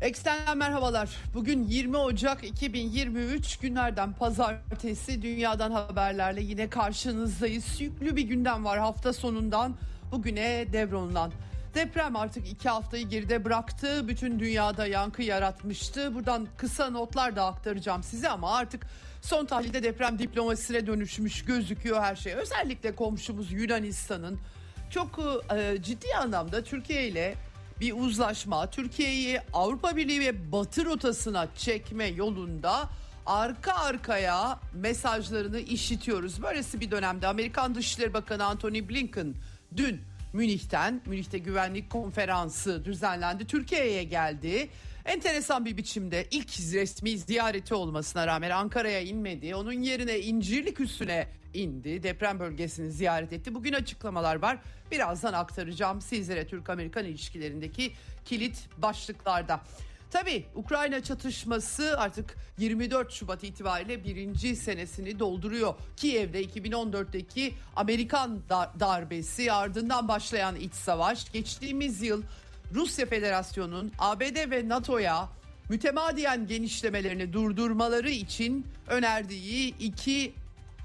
Eksten'den merhabalar. Bugün 20 Ocak 2023 günlerden pazartesi dünyadan haberlerle yine karşınızdayız. Yüklü bir gündem var hafta sonundan bugüne devrolunan. Deprem artık iki haftayı geride bıraktı. Bütün dünyada yankı yaratmıştı. Buradan kısa notlar da aktaracağım size ama artık son tahlilde deprem diplomasisine dönüşmüş gözüküyor her şey. Özellikle komşumuz Yunanistan'ın çok e, ciddi anlamda Türkiye ile bir uzlaşma Türkiye'yi Avrupa Birliği ve Batı rotasına çekme yolunda arka arkaya mesajlarını işitiyoruz. Böylesi bir dönemde Amerikan Dışişleri Bakanı Antony Blinken dün Münih'ten, Münih'te güvenlik konferansı düzenlendi. Türkiye'ye geldi. Enteresan bir biçimde ilk resmi ziyareti olmasına rağmen Ankara'ya inmedi. Onun yerine İncirlik üstüne indi. Deprem bölgesini ziyaret etti. Bugün açıklamalar var. Birazdan aktaracağım sizlere Türk-Amerikan ilişkilerindeki kilit başlıklarda. Tabi Ukrayna çatışması artık 24 Şubat itibariyle birinci senesini dolduruyor. Kiev'de 2014'teki Amerikan darbesi ardından başlayan iç savaş geçtiğimiz yıl Rusya Federasyonu'nun ABD ve NATO'ya mütemadiyen genişlemelerini durdurmaları için önerdiği iki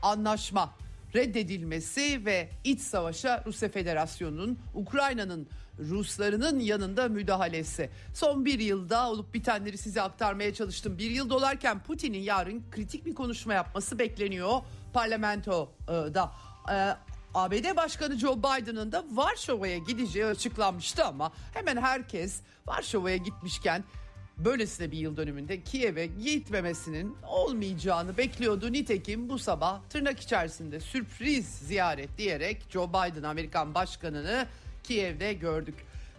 anlaşma reddedilmesi ve iç savaşa Rusya Federasyonu'nun Ukrayna'nın Ruslarının yanında müdahalesi. Son bir yılda olup bitenleri size aktarmaya çalıştım. Bir yıl dolarken Putin'in yarın kritik bir konuşma yapması bekleniyor parlamentoda. ABD Başkanı Joe Biden'ın da Varşova'ya gideceği açıklanmıştı ama hemen herkes Varşova'ya gitmişken böylesine bir yıl dönümünde Kiev'e gitmemesinin olmayacağını bekliyordu. Nitekim bu sabah tırnak içerisinde sürpriz ziyaret diyerek Joe Biden Amerikan Başkanı'nı Kiev'de gördük.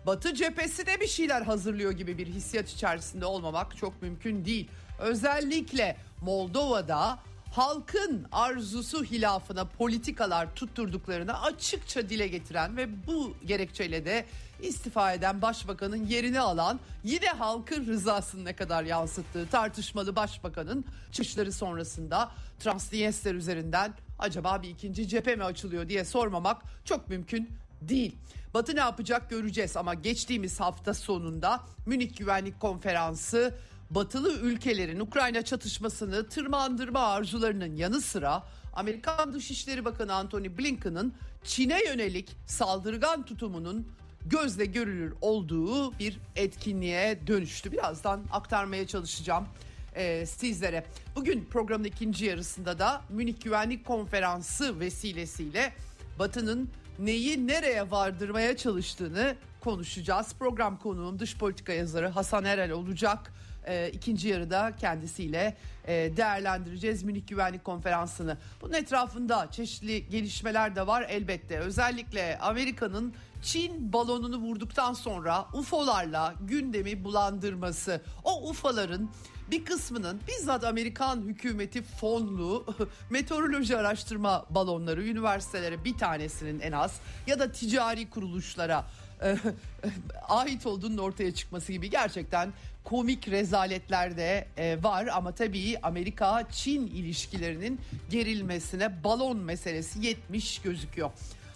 Batı cephesi de bir şeyler hazırlıyor gibi bir hissiyat içerisinde olmamak çok mümkün değil. Özellikle Moldova'da halkın arzusu hilafına politikalar tutturduklarını açıkça dile getiren ve bu gerekçeyle de istifa eden başbakanın yerini alan yine halkın rızasını ne kadar yansıttığı tartışmalı başbakanın çıkışları sonrasında Transnistria üzerinden acaba bir ikinci cephe mi açılıyor diye sormamak çok mümkün değil. Batı ne yapacak göreceğiz ama geçtiğimiz hafta sonunda Münih Güvenlik Konferansı batılı ülkelerin Ukrayna çatışmasını tırmandırma arzularının yanı sıra Amerikan Dışişleri Bakanı Antony Blinken'ın Çin'e yönelik saldırgan tutumunun gözle görülür olduğu bir etkinliğe dönüştü. Birazdan aktarmaya çalışacağım e, sizlere. Bugün programın ikinci yarısında da Münih Güvenlik Konferansı vesilesiyle Batı'nın neyi nereye vardırmaya çalıştığını konuşacağız. Program konuğum dış politika yazarı Hasan Erel olacak. E, ikinci yarıda kendisiyle e, değerlendireceğiz Münih Güvenlik Konferansı'nı. Bunun etrafında çeşitli gelişmeler de var elbette. Özellikle Amerika'nın Çin balonunu vurduktan sonra UFO'larla gündemi bulandırması. O UFO'ların bir kısmının bizzat Amerikan hükümeti fonlu meteoroloji araştırma balonları üniversitelere bir tanesinin en az ya da ticari kuruluşlara ait olduğunun ortaya çıkması gibi gerçekten komik rezaletler de e, var ama tabii Amerika Çin ilişkilerinin gerilmesine balon meselesi yetmiş gözüküyor.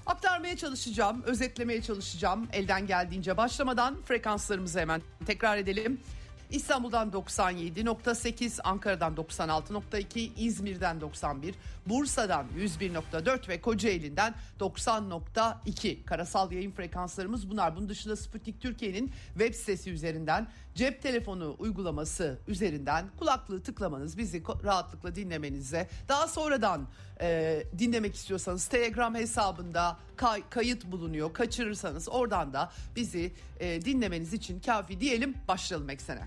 Aktarmaya çalışacağım, özetlemeye çalışacağım elden geldiğince başlamadan frekanslarımızı hemen tekrar edelim. İstanbul'dan 97.8, Ankara'dan 96.2, İzmir'den 91, Bursa'dan 101.4 ve Kocaeli'nden 90.2 karasal yayın frekanslarımız bunlar. Bunun dışında Sputnik Türkiye'nin web sitesi üzerinden cep telefonu uygulaması üzerinden kulaklığı tıklamanız bizi rahatlıkla dinlemenize daha sonradan e, dinlemek istiyorsanız Telegram hesabında kay, kayıt bulunuyor kaçırırsanız oradan da bizi e, dinlemeniz için kafi diyelim başlayalım eksene.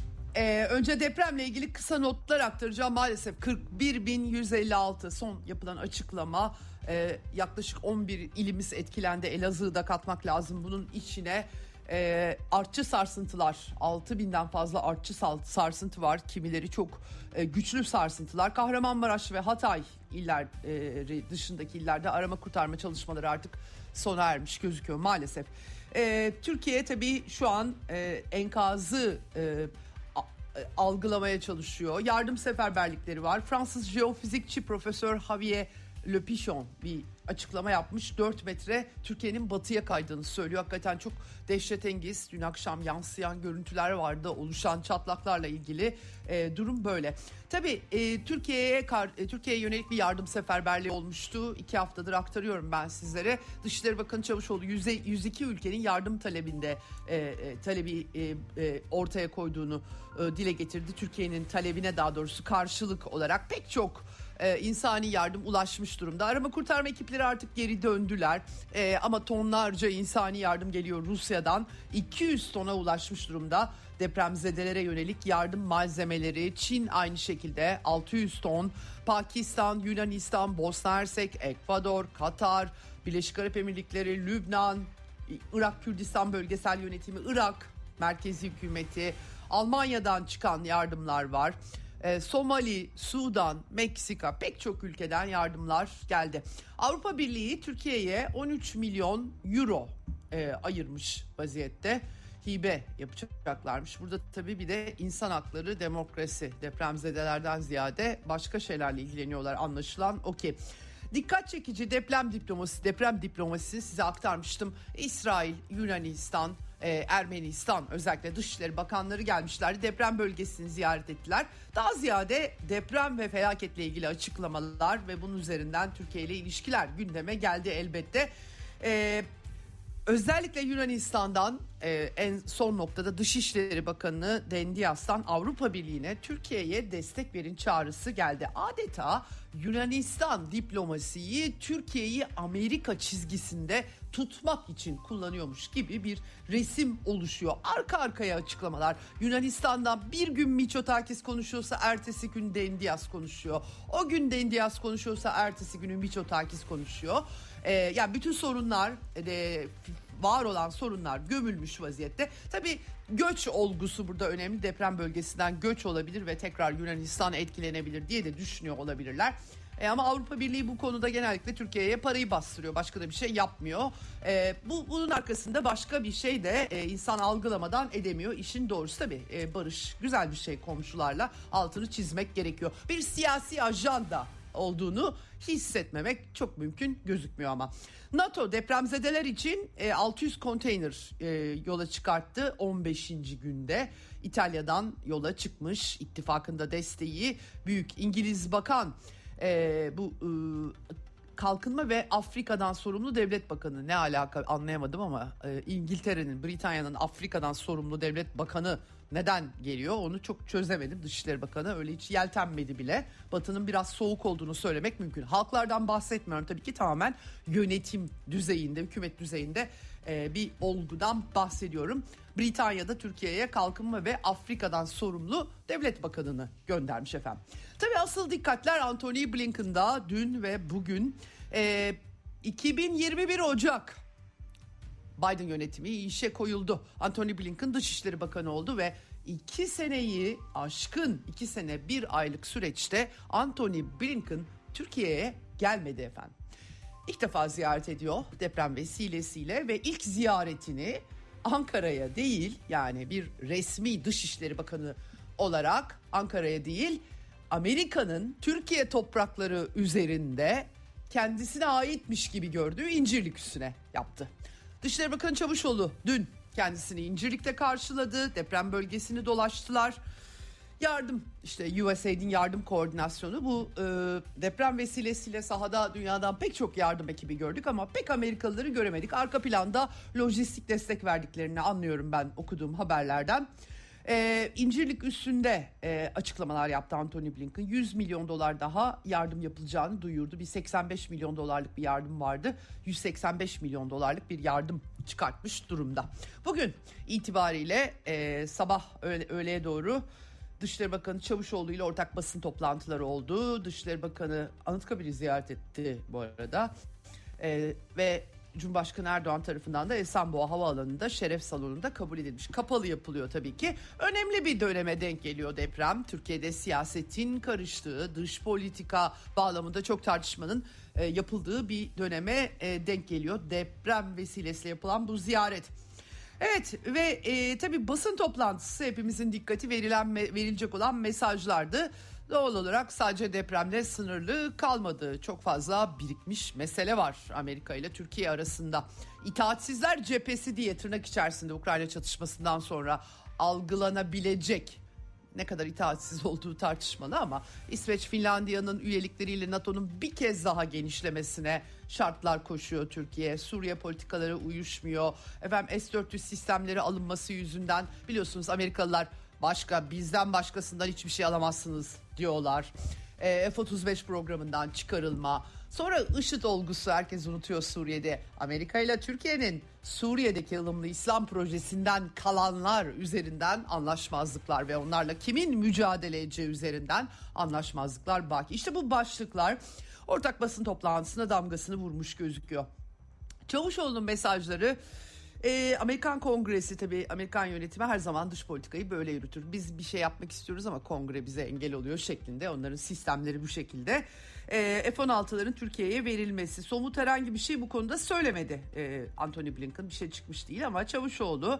e, önce depremle ilgili kısa notlar aktaracağım. Maalesef 41.156 son yapılan açıklama e, yaklaşık 11 ilimiz etkilendi. Elazığ'da katmak lazım bunun içine. E, artçı sarsıntılar 6000'den fazla artçı sarsıntı var. Kimileri çok e, güçlü sarsıntılar. Kahramanmaraş ve Hatay iller e, dışındaki illerde arama kurtarma çalışmaları artık sona ermiş gözüküyor maalesef. E, Türkiye tabii şu an e, enkazı e, algılamaya çalışıyor. Yardım seferberlikleri var. Fransız jeofizikçi Profesör Javier Le Pichon bir açıklama yapmış. 4 metre Türkiye'nin batıya kaydığını söylüyor. Hakikaten çok dehşetengiz. Dün akşam yansıyan görüntüler vardı. Oluşan çatlaklarla ilgili e, durum böyle. Tabii e, Türkiye'ye e, Türkiye'ye yönelik bir yardım seferberliği olmuştu. İki haftadır aktarıyorum ben sizlere. Dışişleri Bakanı Çavuşoğlu 100, 102 ülkenin yardım talebinde e, e, talebi e, e, ortaya koyduğunu e, dile getirdi. Türkiye'nin talebine daha doğrusu karşılık olarak pek çok e, insani yardım ulaşmış durumda. Arama kurtarma ekipleri artık geri döndüler e, ama tonlarca insani yardım geliyor Rusya'dan. 200 tona ulaşmış durumda depremzedelere yönelik yardım malzemeleri. Çin aynı şekilde 600 ton. Pakistan, Yunanistan, Bosna Hersek, Ekvador, Katar, Birleşik Arap Emirlikleri, Lübnan, Irak Kürdistan Bölgesel Yönetimi, Irak Merkezi Hükümeti, Almanya'dan çıkan yardımlar var. Ee, Somali, Sudan, Meksika pek çok ülkeden yardımlar geldi. Avrupa Birliği Türkiye'ye 13 milyon euro e, ayırmış vaziyette hibe yapacaklarmış. Burada tabii bir de insan hakları, demokrasi, depremzedelerden ziyade başka şeylerle ilgileniyorlar anlaşılan o ki. Dikkat çekici deprem diplomasi, deprem diplomasi size aktarmıştım. İsrail, Yunanistan, e, Ermenistan özellikle Dışişleri Bakanları gelmişlerdi. Deprem bölgesini ziyaret ettiler. Daha ziyade deprem ve felaketle ilgili açıklamalar ve bunun üzerinden Türkiye ile ilişkiler gündeme geldi elbette. E, Özellikle Yunanistan'dan e, en son noktada Dışişleri Bakanı Dendias'tan Avrupa Birliği'ne Türkiye'ye destek verin çağrısı geldi. Adeta Yunanistan diplomasiyi Türkiye'yi Amerika çizgisinde tutmak için kullanıyormuş gibi bir resim oluşuyor. Arka arkaya açıklamalar. Yunanistan'dan bir gün Miçotakis konuşuyorsa ertesi gün Dendias konuşuyor. O gün Dendias konuşuyorsa ertesi günü Miçotakis konuşuyor. Ee, yani bütün sorunlar e, var olan sorunlar gömülmüş vaziyette. Tabii göç olgusu burada önemli. Deprem bölgesinden göç olabilir ve tekrar Yunanistan etkilenebilir diye de düşünüyor olabilirler. E ama Avrupa Birliği bu konuda genellikle Türkiye'ye parayı bastırıyor. Başka da bir şey yapmıyor. E, bu bunun arkasında başka bir şey de e, insan algılamadan edemiyor. İşin doğrusu tabii e, barış güzel bir şey komşularla altını çizmek gerekiyor. Bir siyasi ajanda olduğunu hissetmemek çok mümkün gözükmüyor ama. NATO depremzedeler için 600 e, konteyner e, yola çıkarttı 15. günde. İtalya'dan yola çıkmış ittifakında desteği büyük İngiliz bakan e, bu Kalkınma ve Afrika'dan sorumlu devlet bakanı ne alaka anlayamadım ama İngiltere'nin Britanya'nın Afrika'dan sorumlu devlet bakanı neden geliyor onu çok çözemedim. Dışişleri Bakanı öyle hiç yeltenmedi bile. Batı'nın biraz soğuk olduğunu söylemek mümkün. Halklardan bahsetmiyorum tabii ki tamamen yönetim düzeyinde, hükümet düzeyinde e, bir olgudan bahsediyorum. Britanya'da Türkiye'ye kalkınma ve Afrika'dan sorumlu devlet bakanını göndermiş efendim. Tabii asıl dikkatler Anthony Blinken'da dün ve bugün e, 2021 Ocak Biden yönetimi işe koyuldu. Anthony Blinken Dışişleri Bakanı oldu ve iki seneyi aşkın iki sene bir aylık süreçte Anthony Blinken Türkiye'ye gelmedi efendim. İlk defa ziyaret ediyor deprem vesilesiyle ve ilk ziyaretini Ankara'ya değil yani bir resmi Dışişleri Bakanı olarak Ankara'ya değil Amerika'nın Türkiye toprakları üzerinde kendisine aitmiş gibi gördüğü İncirlik üstüne yaptı. Dışişleri Bakanı Çavuşoğlu dün kendisini İncirlik'te karşıladı. Deprem bölgesini dolaştılar. Yardım işte USAID'in yardım koordinasyonu bu e, deprem vesilesiyle sahada dünyadan pek çok yardım ekibi gördük ama pek Amerikalıları göremedik. Arka planda lojistik destek verdiklerini anlıyorum ben okuduğum haberlerden. E, İncirlik üstünde e, açıklamalar yaptı Anthony Blinken. 100 milyon dolar daha yardım yapılacağını duyurdu. Bir 85 milyon dolarlık bir yardım vardı. 185 milyon dolarlık bir yardım çıkartmış durumda. Bugün itibariyle e, sabah öğle, öğleye doğru Dışişleri Bakanı Çavuşoğlu ile ortak basın toplantıları oldu. Dışişleri Bakanı Anıtkabir'i ziyaret etti bu arada. E, ve Cumhurbaşkanı Erdoğan tarafından da Esenboğa Havaalanı'nda şeref salonunda kabul edilmiş. Kapalı yapılıyor tabii ki. Önemli bir döneme denk geliyor deprem. Türkiye'de siyasetin karıştığı, dış politika bağlamında çok tartışmanın e, yapıldığı bir döneme e, denk geliyor. Deprem vesilesiyle yapılan bu ziyaret. Evet ve e, tabii basın toplantısı hepimizin dikkati verilen verilecek olan mesajlardı. Doğal olarak sadece depremle sınırlı kalmadı. Çok fazla birikmiş mesele var Amerika ile Türkiye arasında. İtaatsizler cephesi diye tırnak içerisinde Ukrayna çatışmasından sonra algılanabilecek ne kadar itaatsiz olduğu tartışmalı ama İsveç Finlandiya'nın üyelikleriyle NATO'nun bir kez daha genişlemesine şartlar koşuyor Türkiye. Suriye politikaları uyuşmuyor. Efendim S-400 sistemleri alınması yüzünden biliyorsunuz Amerikalılar başka bizden başkasından hiçbir şey alamazsınız diyorlar. E, F-35 programından çıkarılma. Sonra IŞİD olgusu herkes unutuyor Suriye'de. Amerika ile Türkiye'nin Suriye'deki ılımlı İslam projesinden kalanlar üzerinden anlaşmazlıklar ve onlarla kimin mücadele edeceği üzerinden anlaşmazlıklar baki. İşte bu başlıklar ortak basın toplantısına damgasını vurmuş gözüküyor. Çavuşoğlu'nun mesajları e, Amerikan Kongresi tabii Amerikan yönetimi her zaman dış politikayı böyle yürütür. Biz bir şey yapmak istiyoruz ama kongre bize engel oluyor şeklinde. Onların sistemleri bu şekilde. E, F-16'ların Türkiye'ye verilmesi somut herhangi bir şey bu konuda söylemedi. E, Anthony Blinken bir şey çıkmış değil ama Çavuşoğlu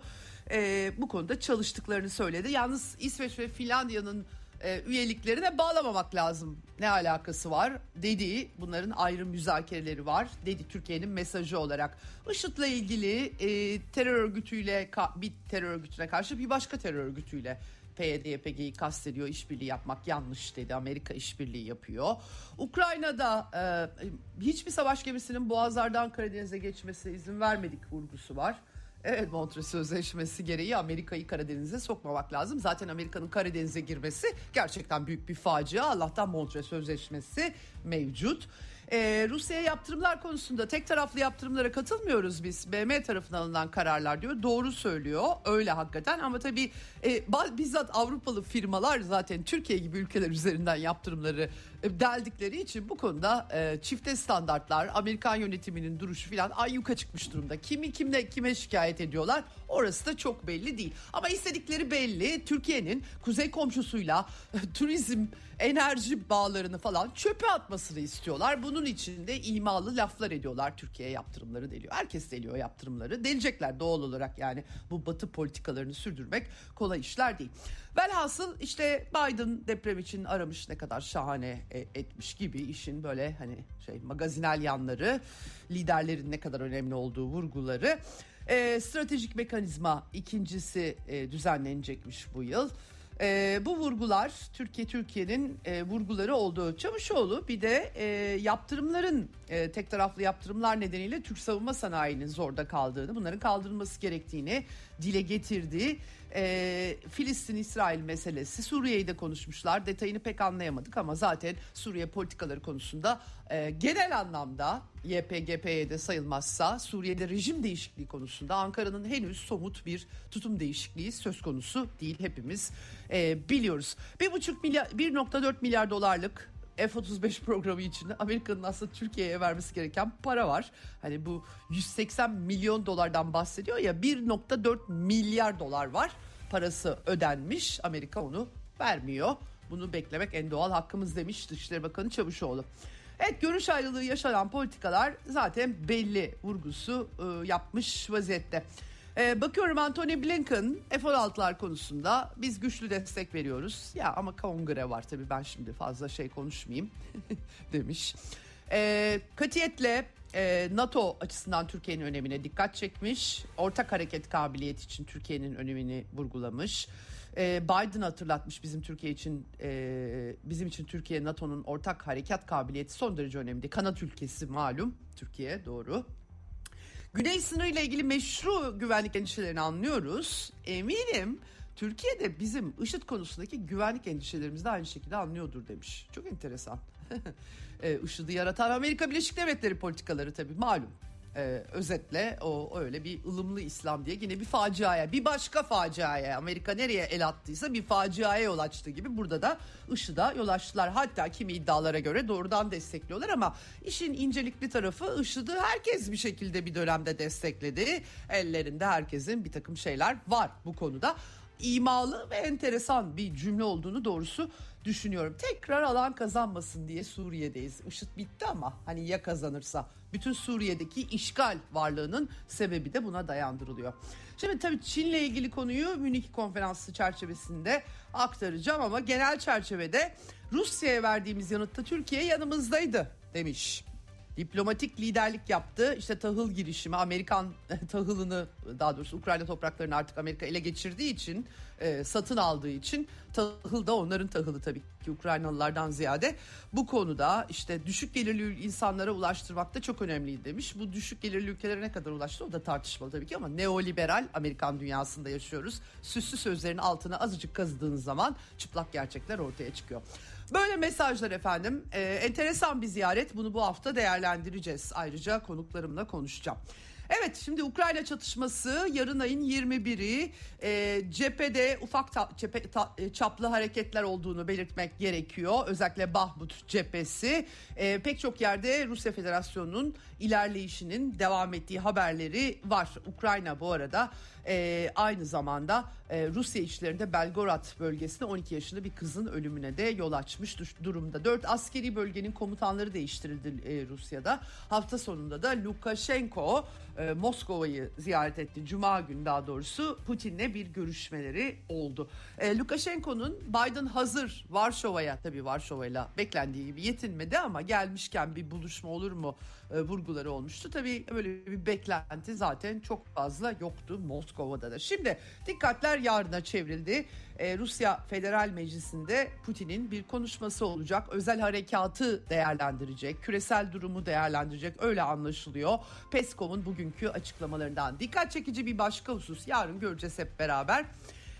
e, bu konuda çalıştıklarını söyledi. Yalnız İsveç ve Finlandiya'nın e, üyeliklerine bağlamamak lazım. Ne alakası var dediği bunların ayrı müzakereleri var dedi Türkiye'nin mesajı olarak. IŞİD'le ilgili e, terör örgütüyle bir terör örgütüne karşı bir başka terör örgütüyle PYD, YPG'yi kastediyor, işbirliği yapmak yanlış dedi. Amerika işbirliği yapıyor. Ukrayna'da e, hiçbir savaş gemisinin boğazlardan Karadeniz'e geçmesine izin vermedik vurgusu var. Evet Montre Sözleşmesi gereği Amerika'yı Karadeniz'e sokmamak lazım. Zaten Amerika'nın Karadeniz'e girmesi gerçekten büyük bir facia. Allah'tan Montre Sözleşmesi mevcut. Ee, Rusya'ya yaptırımlar konusunda tek taraflı yaptırımlara katılmıyoruz biz. BM tarafından alınan kararlar diyor. Doğru söylüyor. Öyle hakikaten ama tabii e, bizzat Avrupalı firmalar zaten Türkiye gibi ülkeler üzerinden yaptırımları deldikleri için bu konuda e, çifte standartlar, Amerikan yönetiminin duruşu falan ay yuka çıkmış durumda. Kimi kimle kime şikayet ediyorlar orası da çok belli değil. Ama istedikleri belli. Türkiye'nin kuzey komşusuyla turizm enerji bağlarını falan çöpe atmasını istiyorlar. Bunun için de imalı laflar ediyorlar. Türkiye yaptırımları deliyor. Herkes deliyor yaptırımları. Delecekler doğal olarak yani bu batı politikalarını sürdürmek kolay işler değil. Velhasıl işte Biden deprem için aramış ne kadar şahane e, etmiş gibi işin böyle hani şey magazinel yanları, liderlerin ne kadar önemli olduğu vurguları. E, stratejik mekanizma ikincisi e, düzenlenecekmiş bu yıl. E, bu vurgular Türkiye Türkiye'nin e, vurguları olduğu Çavuşoğlu bir de e, yaptırımların e, tek taraflı yaptırımlar nedeniyle Türk savunma sanayinin zorda kaldığını bunların kaldırılması gerektiğini dile getirdiği e, Filistin-İsrail meselesi Suriye'yi de konuşmuşlar. Detayını pek anlayamadık ama zaten Suriye politikaları konusunda e, genel anlamda YPG-PYD sayılmazsa Suriye'de rejim değişikliği konusunda Ankara'nın henüz somut bir tutum değişikliği söz konusu değil hepimiz e, biliyoruz. 1,5 milyar 1.4 milyar dolarlık F-35 programı için Amerika'nın aslında Türkiye'ye vermesi gereken para var. Hani bu 180 milyon dolardan bahsediyor ya 1.4 milyar dolar var. Parası ödenmiş. Amerika onu vermiyor. Bunu beklemek en doğal hakkımız demiş Dışişleri Bakanı Çavuşoğlu. Evet görüş ayrılığı yaşanan politikalar zaten belli vurgusu e, yapmış vaziyette. Ee, bakıyorum Anthony Blinken F-16'lar konusunda biz güçlü destek veriyoruz. Ya ama kongre var tabii ben şimdi fazla şey konuşmayayım demiş. Ee, katiyetle e, NATO açısından Türkiye'nin önemine dikkat çekmiş. Ortak hareket kabiliyeti için Türkiye'nin önemini vurgulamış. Ee, Biden hatırlatmış bizim Türkiye için e, bizim için Türkiye NATO'nun ortak harekat kabiliyeti son derece önemli. Kanat ülkesi malum Türkiye doğru. Güney sınırı ile ilgili meşru güvenlik endişelerini anlıyoruz. Eminim Türkiye de bizim IŞİD konusundaki güvenlik endişelerimizi de aynı şekilde anlıyordur demiş. Çok enteresan. e, IŞİD'i yaratan Amerika Birleşik Devletleri politikaları tabii malum. Ee, özetle o öyle bir ılımlı İslam diye yine bir faciaya bir başka faciaya Amerika nereye el attıysa bir faciaya yol açtığı gibi burada da IŞİD'e yol açtılar. Hatta kimi iddialara göre doğrudan destekliyorlar ama işin incelikli tarafı IŞİD'i herkes bir şekilde bir dönemde destekledi. Ellerinde herkesin bir takım şeyler var bu konuda imalı ve enteresan bir cümle olduğunu doğrusu düşünüyorum. Tekrar alan kazanmasın diye Suriye'deyiz. IŞİD bitti ama hani ya kazanırsa bütün Suriye'deki işgal varlığının sebebi de buna dayandırılıyor. Şimdi tabii Çin'le ilgili konuyu Münih konferansı çerçevesinde aktaracağım ama genel çerçevede Rusya'ya verdiğimiz yanıtta Türkiye yanımızdaydı demiş diplomatik liderlik yaptı. İşte tahıl girişimi Amerikan tahılını daha doğrusu Ukrayna topraklarını artık Amerika ele geçirdiği için e, satın aldığı için tahıl da onların tahılı tabii ki Ukraynalılardan ziyade bu konuda işte düşük gelirli insanlara ulaştırmak da çok önemliydi demiş. Bu düşük gelirli ülkelere ne kadar ulaştı o da tartışmalı tabii ki ama neoliberal Amerikan dünyasında yaşıyoruz. Süslü sözlerin altına azıcık kazıdığınız zaman çıplak gerçekler ortaya çıkıyor. Böyle mesajlar efendim. Ee, enteresan bir ziyaret. Bunu bu hafta değerlendireceğiz. Ayrıca konuklarımla konuşacağım. Evet şimdi Ukrayna çatışması yarın ayın 21'i e, cephede ufak ta, cephe, ta, e, çaplı hareketler olduğunu belirtmek gerekiyor. Özellikle Bahmut cephesi e, pek çok yerde Rusya Federasyonu'nun ilerleyişinin devam ettiği haberleri var. Ukrayna bu arada e, aynı zamanda e, Rusya içlerinde Belgorod bölgesinde 12 yaşında bir kızın ölümüne de yol açmış durumda. 4 askeri bölgenin komutanları değiştirildi e, Rusya'da. Hafta sonunda da Lukashenko e, Moskova'yı ziyaret etti. Cuma günü daha doğrusu Putin'le bir görüşmeleri oldu. E, Lukashenko'nun Biden hazır Varşova'ya tabii Varşova'yla beklendiği gibi yetinmedi ama gelmişken bir buluşma olur mu e, vurguları olmuştu. Tabii böyle bir beklenti zaten çok fazla yoktu Moskova'da da. Şimdi dikkatler yarına çevrildi. Ee, Rusya Federal Meclisi'nde Putin'in bir konuşması olacak. Özel harekatı değerlendirecek, küresel durumu değerlendirecek öyle anlaşılıyor. Peskov'un bugünkü açıklamalarından. Dikkat çekici bir başka husus yarın göreceğiz hep beraber.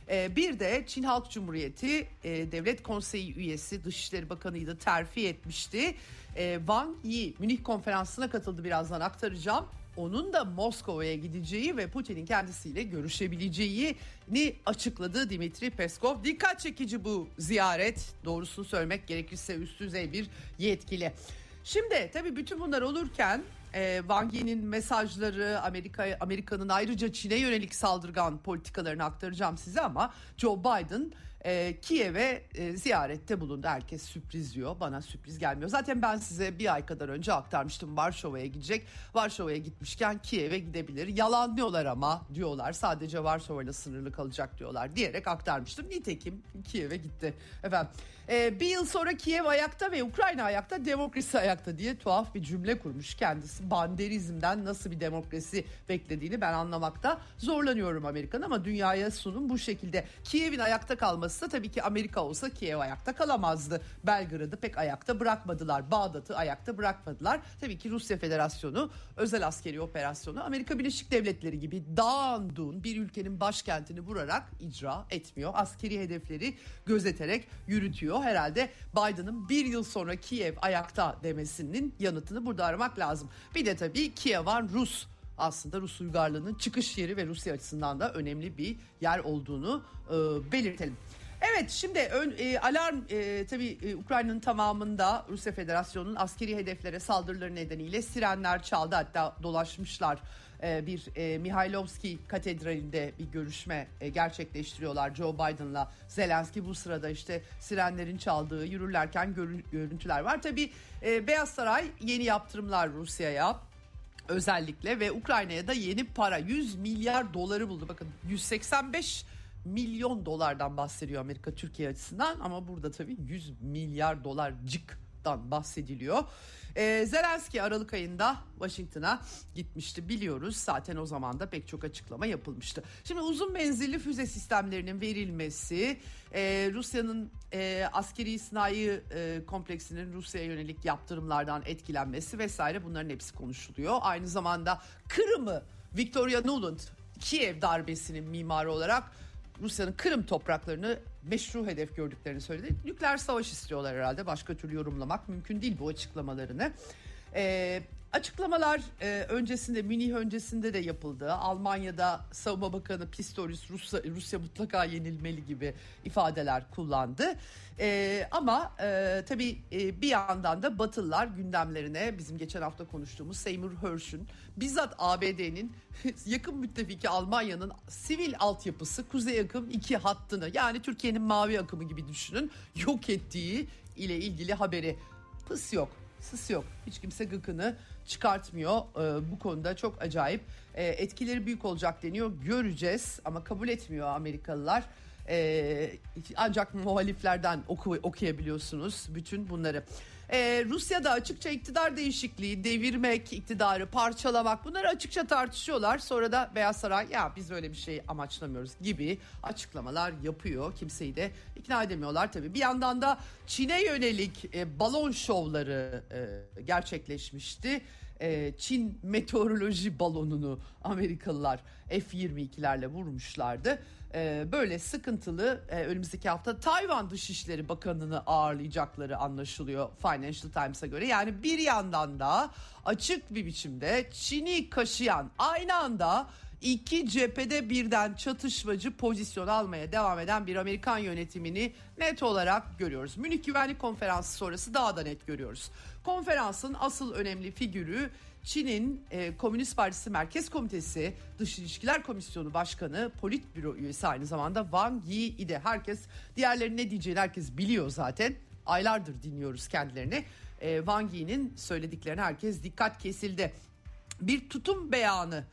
Ee, bir de Çin Halk Cumhuriyeti e, Devlet Konseyi üyesi Dışişleri Bakanı'ydı terfi etmişti. Ee, Wang Yi Münih konferansına katıldı birazdan aktaracağım onun da Moskova'ya gideceği ve Putin'in kendisiyle görüşebileceğini açıkladı Dimitri Peskov. Dikkat çekici bu ziyaret. Doğrusunu söylemek gerekirse üst düzey bir yetkili. Şimdi tabii bütün bunlar olurken e, Wang Yi'nin mesajları Amerika Amerika'nın ayrıca Çin'e yönelik saldırgan politikalarını aktaracağım size ama Joe Biden e, Kiev'e e, ziyarette bulundu. Herkes sürpriz diyor. Bana sürpriz gelmiyor. Zaten ben size bir ay kadar önce aktarmıştım. Varşova'ya gidecek. Varşova'ya gitmişken Kiev'e gidebilir. Yalanlıyorlar ama diyorlar. Sadece Varşova'yla sınırlı kalacak diyorlar diyerek aktarmıştım. Nitekim Kiev'e gitti. Efendim e, bir yıl sonra Kiev ayakta ve Ukrayna ayakta, demokrasi ayakta diye tuhaf bir cümle kurmuş kendisi. Banderizmden nasıl bir demokrasi beklediğini ben anlamakta zorlanıyorum Amerikan ama dünyaya sunum bu şekilde. Kiev'in ayakta kalması da tabii ki Amerika olsa Kiev ayakta kalamazdı. Belgrad'ı pek ayakta bırakmadılar. Bağdat'ı ayakta bırakmadılar. Tabii ki Rusya Federasyonu özel askeri operasyonu Amerika Birleşik Devletleri gibi dağındun bir ülkenin başkentini vurarak icra etmiyor. Askeri hedefleri gözeterek yürütüyor herhalde Biden'ın bir yıl sonra Kiev ayakta demesinin yanıtını burada aramak lazım. Bir de tabii Kiev'an Rus aslında Rus uygarlığının çıkış yeri ve Rusya açısından da önemli bir yer olduğunu e, belirtelim. Evet şimdi ön, e, alarm e, tabii e, Ukrayna'nın tamamında Rusya Federasyonu'nun askeri hedeflere saldırıları nedeniyle sirenler çaldı hatta dolaşmışlar e, bir e, Mihailovski Katedrali'nde bir görüşme e, gerçekleştiriyorlar Joe Biden'la Zelenski bu sırada işte sirenlerin çaldığı yürürlerken görüntüler var. Tabi Beyaz Saray yeni yaptırımlar Rusya'ya özellikle ve Ukrayna'ya da yeni para 100 milyar doları buldu. Bakın 185 milyon dolardan bahsediyor Amerika Türkiye açısından ama burada tabii 100 milyar dolarcıktan bahsediliyor. Ee, Zelenski Aralık ayında Washington'a gitmişti biliyoruz. Zaten o zaman da pek çok açıklama yapılmıştı. Şimdi uzun menzilli füze sistemlerinin verilmesi, e, Rusya'nın e, askeri sınai e, kompleksinin Rusya'ya yönelik yaptırımlardan etkilenmesi vesaire bunların hepsi konuşuluyor. Aynı zamanda Kırım'ı Victoria Nuland Kiev darbesinin mimarı olarak Rusya'nın Kırım topraklarını meşru hedef gördüklerini söyledi. Nükleer savaş istiyorlar herhalde. Başka türlü yorumlamak mümkün değil bu açıklamalarını. Ee, Açıklamalar e, öncesinde Münih öncesinde de yapıldı. Almanya'da Savunma Bakanı Pistorius Rusya, Rusya mutlaka yenilmeli gibi ifadeler kullandı. E, ama e, tabii e, bir yandan da Batılılar gündemlerine bizim geçen hafta konuştuğumuz Seymour Hersh'ün bizzat ABD'nin yakın müttefiki Almanya'nın sivil altyapısı Kuzey Akım 2 hattını yani Türkiye'nin mavi akımı gibi düşünün yok ettiği ile ilgili haberi pıs yok Sıs yok. Hiç kimse gıkını çıkartmıyor. Ee, bu konuda çok acayip. Ee, etkileri büyük olacak deniyor. Göreceğiz ama kabul etmiyor Amerikalılar. Ee, ancak muhaliflerden oku, okuyabiliyorsunuz bütün bunları. Ee, Rusya'da açıkça iktidar değişikliği, devirmek, iktidarı parçalamak bunları açıkça tartışıyorlar. Sonra da Beyaz Saray ya biz öyle bir şey amaçlamıyoruz gibi açıklamalar yapıyor. Kimseyi de ikna edemiyorlar tabii. Bir yandan da Çin'e yönelik e, balon şovları e, gerçekleşmişti. E, Çin meteoroloji balonunu Amerikalılar F-22'lerle vurmuşlardı. E, böyle sıkıntılı e, önümüzdeki hafta Tayvan Dışişleri Bakanı'nı ağırlayacakları anlaşılıyor Financial Times'a göre. Yani bir yandan da açık bir biçimde Çin'i kaşıyan aynı anda iki cephede birden çatışmacı pozisyon almaya devam eden bir Amerikan yönetimini net olarak görüyoruz. Münih Güvenlik Konferansı sonrası daha da net görüyoruz. Konferansın asıl önemli figürü Çin'in e, Komünist Partisi Merkez Komitesi Dış İlişkiler Komisyonu Başkanı, Politbüro üyesi aynı zamanda Wang Yi idi. Herkes diğerlerinin ne diyeceğini herkes biliyor zaten. Aylardır dinliyoruz kendilerini. E, Wang Yi'nin söylediklerine herkes dikkat kesildi. Bir tutum beyanı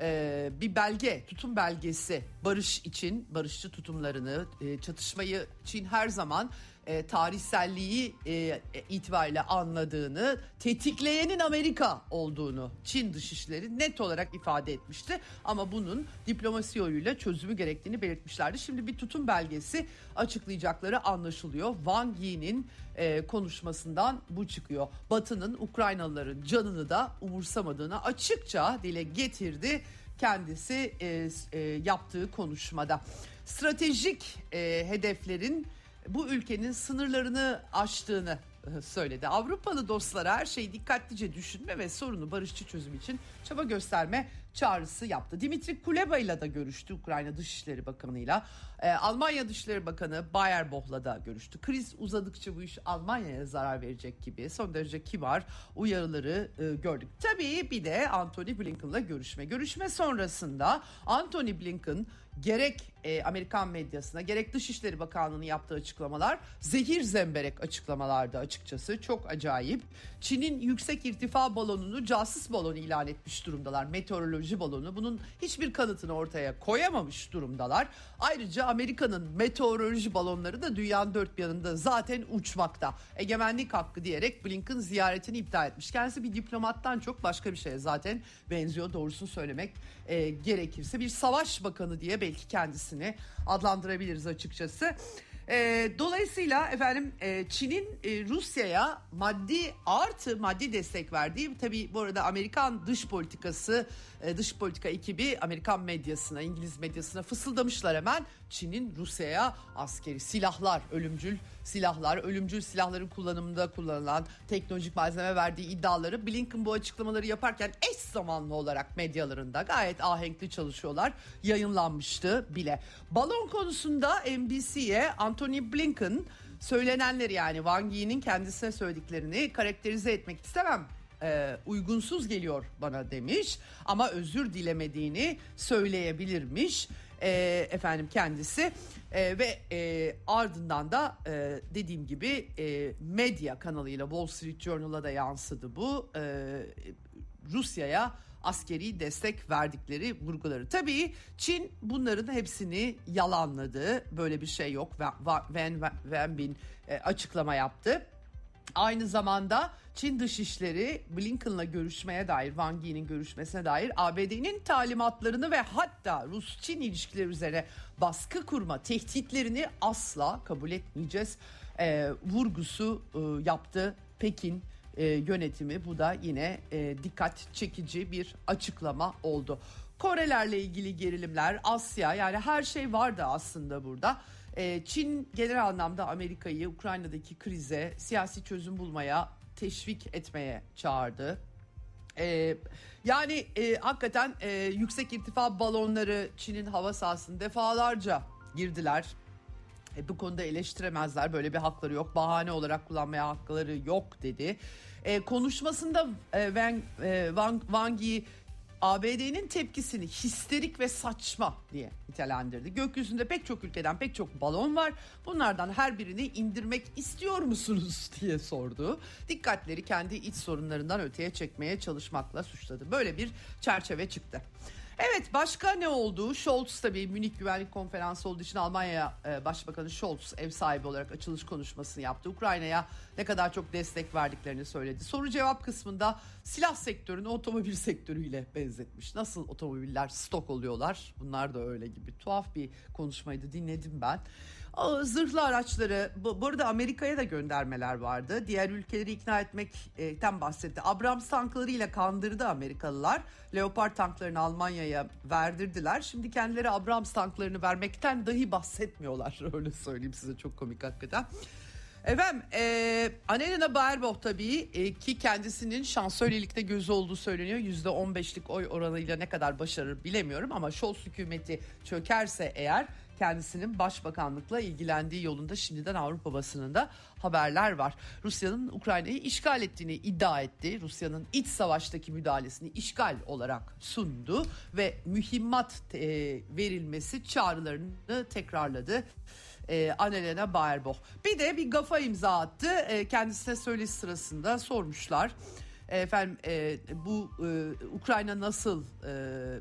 e, bir belge, tutum belgesi barış için, barışçı tutumlarını, e, çatışmayı Çin her zaman e, tarihselliği e, itibariyle anladığını, tetikleyenin Amerika olduğunu Çin Dışişleri net olarak ifade etmişti. Ama bunun diplomasi yoluyla çözümü gerektiğini belirtmişlerdi. Şimdi bir tutum belgesi açıklayacakları anlaşılıyor. Wang Yi'nin e, konuşmasından bu çıkıyor. Batı'nın Ukraynalıların canını da umursamadığını açıkça dile getirdi kendisi e, e, yaptığı konuşmada. Stratejik e, hedeflerin bu ülkenin sınırlarını aştığını e, söyledi. Avrupalı dostlara her şeyi dikkatlice düşünme ve sorunu barışçı çözüm için çaba gösterme çağrısı yaptı. Dimitri Kuleba ile de görüştü Ukrayna Dışişleri Bakanı'yla. Ee, Almanya Dışişleri Bakanı Bayerboh'la da görüştü. Kriz uzadıkça bu iş Almanya'ya zarar verecek gibi son derece kibar uyarıları e, gördük. Tabii bir de Anthony Blinken'la görüşme. Görüşme sonrasında Anthony Blinken gerek e, Amerikan medyasına gerek Dışişleri Bakanlığı'nın yaptığı açıklamalar zehir zemberek açıklamalardı açıkçası. Çok acayip. Çin'in yüksek irtifa balonunu casus balonu ilan etmiş durumdalar. Meteoroloji balonu. Bunun hiçbir kanıtını ortaya koyamamış durumdalar. Ayrıca Amerika'nın meteoroloji balonları da dünyanın dört bir yanında zaten uçmakta. Egemenlik hakkı diyerek Blinken ziyaretini iptal etmiş. Kendisi bir diplomattan çok başka bir şeye zaten benziyor doğrusunu söylemek e, gerekirse. Bir savaş bakanı diye belki kendisini adlandırabiliriz açıkçası. E, dolayısıyla efendim e, Çin'in e, Rusya'ya maddi artı maddi destek verdiği tabii bu arada Amerikan dış politikası e, dış politika ekibi Amerikan medyasına İngiliz medyasına fısıldamışlar hemen. Çin'in Rusya'ya askeri silahlar ölümcül silahlar ölümcül silahların kullanımında kullanılan teknolojik malzeme verdiği iddiaları Blinken bu açıklamaları yaparken eş zamanlı olarak medyalarında gayet ahenkli çalışıyorlar yayınlanmıştı bile. Balon konusunda NBC'ye Anthony Blinken söylenenleri yani Wang Yi'nin kendisine söylediklerini karakterize etmek istemem e, uygunsuz geliyor bana demiş ama özür dilemediğini söyleyebilirmiş e, efendim kendisi e, ve e, ardından da e, dediğim gibi e, medya kanalıyla Wall Street Journal'a da yansıdı bu e, Rusya'ya askeri destek verdikleri vurguları. Tabii Çin bunların hepsini yalanladı. Böyle bir şey yok. Van Wenbin e, açıklama yaptı. Aynı zamanda Çin Dışişleri Blinken'la görüşmeye dair, Wang Yi'nin görüşmesine dair ABD'nin talimatlarını ve hatta Rus-Çin ilişkileri üzerine baskı kurma tehditlerini asla kabul etmeyeceğiz. E, vurgusu e, yaptı Pekin e, yönetimi. Bu da yine e, dikkat çekici bir açıklama oldu. Korelerle ilgili gerilimler, Asya yani her şey vardı aslında burada. E, Çin genel anlamda Amerika'yı Ukrayna'daki krize siyasi çözüm bulmaya teşvik etmeye çağırdı. Ee, yani e, hakikaten e, yüksek irtifa balonları Çin'in hava sahasını defalarca girdiler. E, bu konuda eleştiremezler böyle bir hakları yok bahane olarak kullanmaya hakları yok dedi. E, konuşmasında e, Wang, e, Wang, Wang Yi ABD'nin tepkisini histerik ve saçma diye nitelendirdi. Gökyüzünde pek çok ülkeden pek çok balon var. Bunlardan her birini indirmek istiyor musunuz diye sordu. Dikkatleri kendi iç sorunlarından öteye çekmeye çalışmakla suçladı. Böyle bir çerçeve çıktı. Evet başka ne oldu? Scholz tabii Münih Güvenlik Konferansı olduğu için Almanya e, Başbakanı Scholz ev sahibi olarak açılış konuşmasını yaptı. Ukrayna'ya ne kadar çok destek verdiklerini söyledi. Soru cevap kısmında silah sektörünü otomobil sektörüyle benzetmiş. Nasıl otomobiller stok oluyorlar? Bunlar da öyle gibi. Tuhaf bir konuşmaydı dinledim ben. Zırhlı araçları bu, burada Amerika'ya da göndermeler vardı. Diğer ülkeleri ikna etmekten bahsetti. Abrams tanklarıyla kandırdı Amerikalılar. Leopard tanklarını Almanya'ya verdirdiler. Şimdi kendileri Abrams tanklarını vermekten dahi bahsetmiyorlar. Öyle söyleyeyim size çok komik hakikaten. Efendim e, Annalena Baerbock tabii e, ki kendisinin şansölyelikte gözü olduğu söyleniyor. %15'lik oy oranıyla ne kadar başarır bilemiyorum ama Scholz hükümeti çökerse eğer kendisinin başbakanlıkla ilgilendiği yolunda şimdiden Avrupa basınında haberler var. Rusya'nın Ukrayna'yı işgal ettiğini iddia etti. Rusya'nın iç savaştaki müdahalesini işgal olarak sundu ve mühimmat e, verilmesi çağrılarını tekrarladı e, Annalena Baerbock. Bir de bir gafa imza attı. E, kendisine söyleşi sırasında sormuşlar. E, efendim e, bu e, Ukrayna nasıl e, e,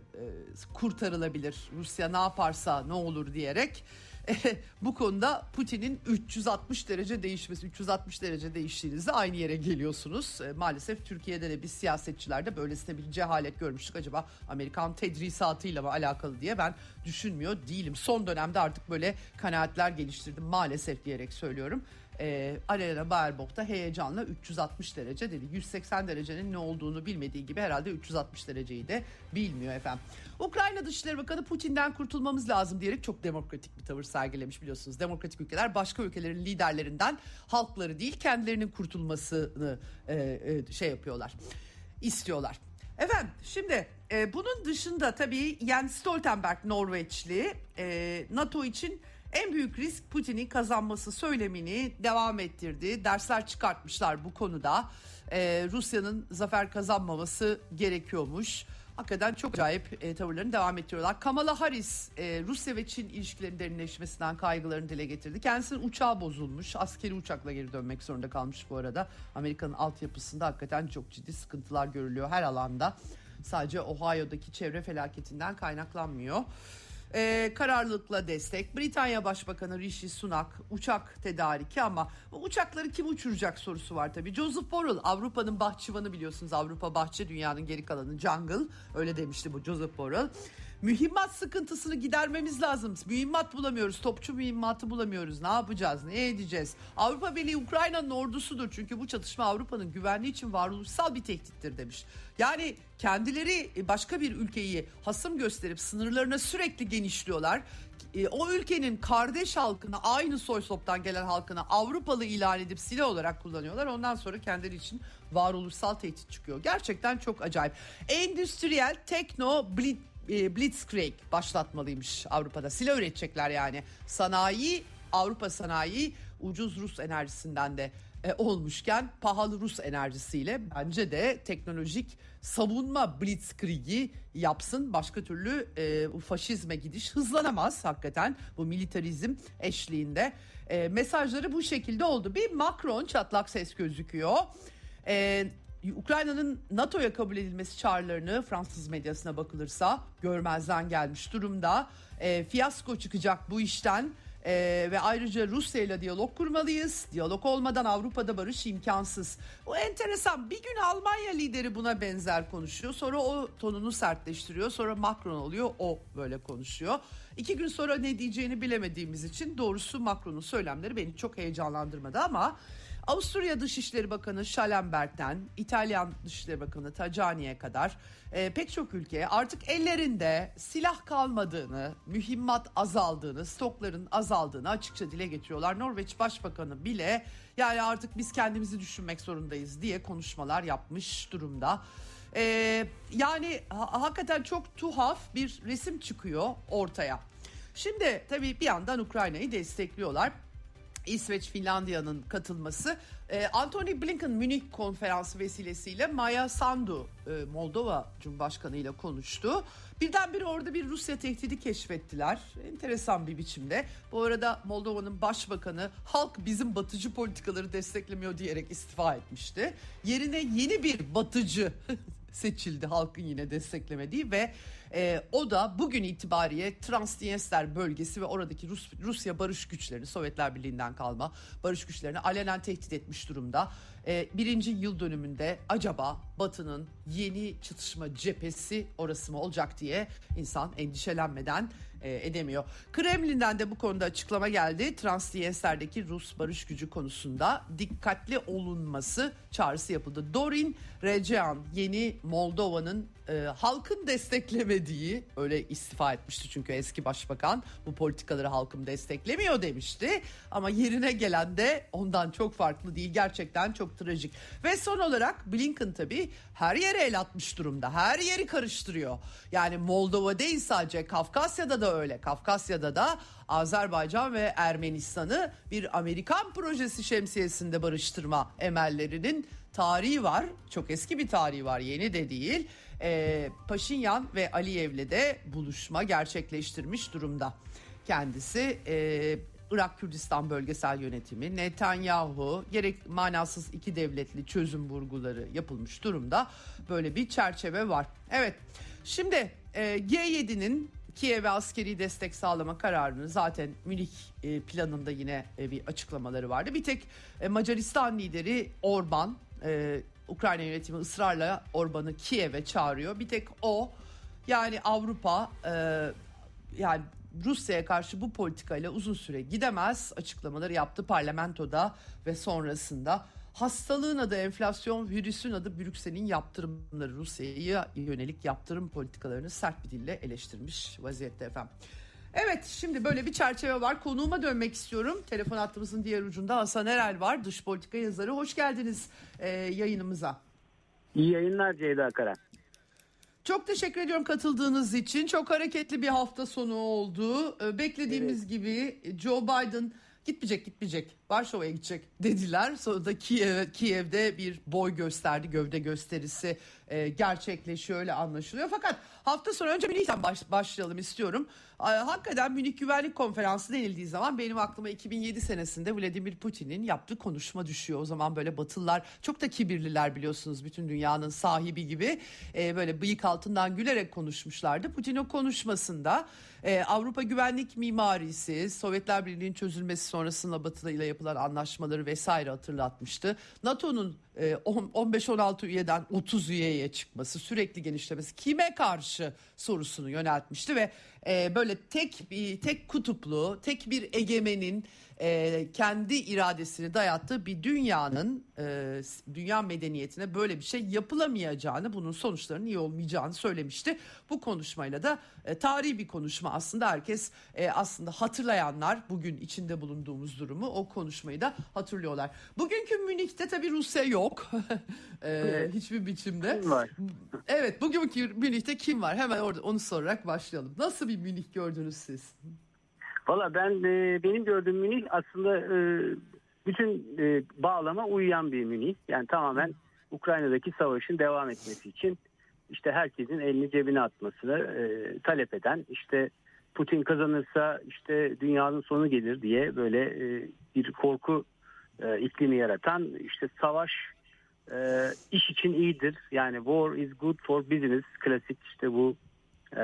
kurtarılabilir? Rusya ne yaparsa ne olur diyerek bu konuda Putin'in 360 derece değişmesi, 360 derece değiştiğinizde aynı yere geliyorsunuz. E, maalesef Türkiye'de de biz siyasetçilerde böylesine bir cehalet görmüştük. Acaba Amerikan tedrisatıyla mı alakalı diye ben düşünmüyor değilim. Son dönemde artık böyle kanaatler geliştirdim maalesef diyerek söylüyorum e, Alena Baerbock heyecanla 360 derece dedi. 180 derecenin ne olduğunu bilmediği gibi herhalde 360 dereceyi de bilmiyor efendim. Ukrayna Dışişleri Bakanı Putin'den kurtulmamız lazım diyerek çok demokratik bir tavır sergilemiş biliyorsunuz. Demokratik ülkeler başka ülkelerin liderlerinden halkları değil kendilerinin kurtulmasını e, e, şey yapıyorlar istiyorlar. Efendim şimdi e, bunun dışında tabii Jens Stoltenberg Norveçli e, NATO için en büyük risk Putin'in kazanması söylemini devam ettirdi. Dersler çıkartmışlar bu konuda. Ee, Rusya'nın zafer kazanmaması gerekiyormuş. Hakikaten çok acayip e, tavırlarını devam ettiriyorlar. Kamala Harris e, Rusya ve Çin ilişkilerinin derinleşmesinden kaygılarını dile getirdi. Kendisinin uçağı bozulmuş. Askeri uçakla geri dönmek zorunda kalmış bu arada. Amerika'nın altyapısında hakikaten çok ciddi sıkıntılar görülüyor her alanda. Sadece Ohio'daki çevre felaketinden kaynaklanmıyor. Ee, kararlılıkla destek. Britanya Başbakanı Rishi Sunak uçak tedariki ama uçakları kim uçuracak sorusu var tabii. Joseph Borrell Avrupa'nın bahçıvanı biliyorsunuz. Avrupa bahçe dünyanın geri kalanı jungle. Öyle demişti bu Joseph Borrell. Mühimmat sıkıntısını gidermemiz lazım. Mühimmat bulamıyoruz. Topçu mühimmatı bulamıyoruz. Ne yapacağız? Ne edeceğiz? Avrupa Birliği Ukrayna'nın ordusudur. Çünkü bu çatışma Avrupa'nın güvenliği için varoluşsal bir tehdittir demiş. Yani kendileri başka bir ülkeyi hasım gösterip sınırlarına sürekli genişliyorlar e, o ülkenin kardeş halkını aynı soy soptan gelen halkını Avrupalı ilan edip silah olarak kullanıyorlar. Ondan sonra kendileri için varoluşsal tehdit çıkıyor. Gerçekten çok acayip. Endüstriyel tekno blitz e, Blitzkrieg başlatmalıymış Avrupa'da. Silah üretecekler yani. Sanayi, Avrupa sanayi ucuz Rus enerjisinden de e, olmuşken pahalı Rus enerjisiyle bence de teknolojik savunma blitzkrieg'i yapsın. Başka türlü e, faşizme gidiş hızlanamaz hakikaten bu militarizm eşliğinde. E, mesajları bu şekilde oldu. Bir Macron çatlak ses gözüküyor. E, Ukrayna'nın NATO'ya kabul edilmesi çağrılarını Fransız medyasına bakılırsa görmezden gelmiş durumda. E, fiyasko çıkacak bu işten. Ee, ve ayrıca Rusya ile diyalog kurmalıyız. Diyalog olmadan Avrupa'da barış imkansız. Bu enteresan. Bir gün Almanya lideri buna benzer konuşuyor. Sonra o tonunu sertleştiriyor. Sonra Macron oluyor. O böyle konuşuyor. İki gün sonra ne diyeceğini bilemediğimiz için doğrusu Macron'un söylemleri beni çok heyecanlandırmadı ama Avusturya Dışişleri Bakanı Schallenberg'den İtalyan Dışişleri Bakanı Tajani'ye kadar e, pek çok ülke artık ellerinde silah kalmadığını, mühimmat azaldığını, stokların azaldığını açıkça dile getiriyorlar. Norveç Başbakanı bile yani artık biz kendimizi düşünmek zorundayız diye konuşmalar yapmış durumda. Ee, yani ha- hakikaten çok tuhaf bir resim çıkıyor ortaya. Şimdi tabii bir yandan Ukrayna'yı destekliyorlar. İsveç, Finlandiya'nın katılması. Ee, Anthony Blinken Münih konferansı vesilesiyle Maya Sandu e, Moldova Cumhurbaşkanı ile konuştu. Birdenbire orada bir Rusya tehdidi keşfettiler. Enteresan bir biçimde. Bu arada Moldova'nın başbakanı halk bizim batıcı politikaları desteklemiyor diyerek istifa etmişti. Yerine yeni bir batıcı seçildi halkın yine desteklemediği ve e, o da bugün itibariyle Transnistria bölgesi ve oradaki Rus, Rusya barış güçlerini Sovyetler Birliği'nden kalma barış güçlerini alenen tehdit etmiş durumda. E, birinci yıl dönümünde acaba Batı'nın yeni çatışma cephesi orası mı olacak diye insan endişelenmeden e, edemiyor. Kremlin'den de bu konuda açıklama geldi. Transnistria'daki Rus barış gücü konusunda dikkatli olunması çağrısı yapıldı. Dorin Recean yeni Moldova'nın e, halkın desteklemediği öyle istifa etmişti çünkü eski başbakan bu politikaları halkım desteklemiyor demişti ama yerine gelen de ondan çok farklı değil gerçekten çok trajik ve son olarak Blinken tabii her yere el atmış durumda her yeri karıştırıyor yani Moldova değil sadece Kafkasya'da da öyle Kafkasya'da da Azerbaycan ve Ermenistan'ı bir Amerikan projesi şemsiyesinde barıştırma emellerinin tarihi var. Çok eski bir tarihi var yeni de değil. Ee, Paşinyan ve Aliyev'le de buluşma gerçekleştirmiş durumda. Kendisi e, Irak Kürdistan bölgesel yönetimi Netanyahu gerek manasız iki devletli çözüm vurguları yapılmış durumda. Böyle bir çerçeve var. Evet şimdi e, G7'nin Kiev'e askeri destek sağlama kararını zaten Münih e, planında yine e, bir açıklamaları vardı. Bir tek e, Macaristan lideri Orban e, Ukrayna yönetimi ısrarla Orban'ı Kiev'e çağırıyor. Bir tek o yani Avrupa e, yani Rusya'ya karşı bu politikayla uzun süre gidemez açıklamaları yaptı parlamentoda ve sonrasında. Hastalığın adı enflasyon, virüsün adı Brüksel'in yaptırımları Rusya'ya yönelik yaptırım politikalarını sert bir dille eleştirmiş vaziyette efendim. Evet şimdi böyle bir çerçeve var. Konuğuma dönmek istiyorum. Telefon hattımızın diğer ucunda Hasan Erel var. Dış politika yazarı. Hoş geldiniz e, yayınımıza. İyi yayınlar Ceyda Kara. Çok teşekkür ediyorum katıldığınız için. Çok hareketli bir hafta sonu oldu. E, beklediğimiz evet. gibi Joe Biden gitmeyecek gitmeyecek Varşova'ya gidecek dediler. Sonra da Kiev, Kiev'de bir boy gösterdi gövde gösterisi e, gerçekleşiyor öyle anlaşılıyor. Fakat hafta sonu önce Münih'ten baş, başlayalım istiyorum. E, hakikaten Münih Güvenlik Konferansı denildiği zaman benim aklıma 2007 senesinde Vladimir Putin'in yaptığı konuşma düşüyor. O zaman böyle Batılılar çok da kibirliler biliyorsunuz bütün dünyanın sahibi gibi e, böyle bıyık altından gülerek konuşmuşlardı. Putin o konuşmasında e, Avrupa güvenlik mimarisi, Sovyetler Birliği'nin çözülmesi sonrasında Batı ile yapılan anlaşmaları vesaire hatırlatmıştı. NATO'nun 15-16 e, üyeden 30 üyeye çıkması, sürekli genişlemesi kime karşı sorusunu yöneltmişti ve e, böyle tek bir tek kutuplu, tek bir egemenin e, kendi iradesini dayattığı bir dünyanın e, dünya medeniyetine böyle bir şey yapılamayacağını bunun sonuçlarının iyi olmayacağını söylemişti. Bu konuşmayla da e, tarihi bir konuşma aslında herkes e, aslında hatırlayanlar bugün içinde bulunduğumuz durumu o konuşmayı da hatırlıyorlar. Bugünkü Münih'te tabii Rusya yok e, evet. hiçbir biçimde. Kim var? Evet bugünkü Münih'te kim var hemen orada onu sorarak başlayalım. Nasıl bir Münih gördünüz siz? Valla ben e, benim gördüğüm Münih aslında e, bütün e, bağlama uyuyan bir Münih. Yani tamamen Ukrayna'daki savaşın devam etmesi için işte herkesin elini cebine atmasını e, talep eden işte Putin kazanırsa işte dünyanın sonu gelir diye böyle e, bir korku e, iklimi yaratan işte savaş e, iş için iyidir. Yani war is good for business klasik işte bu e,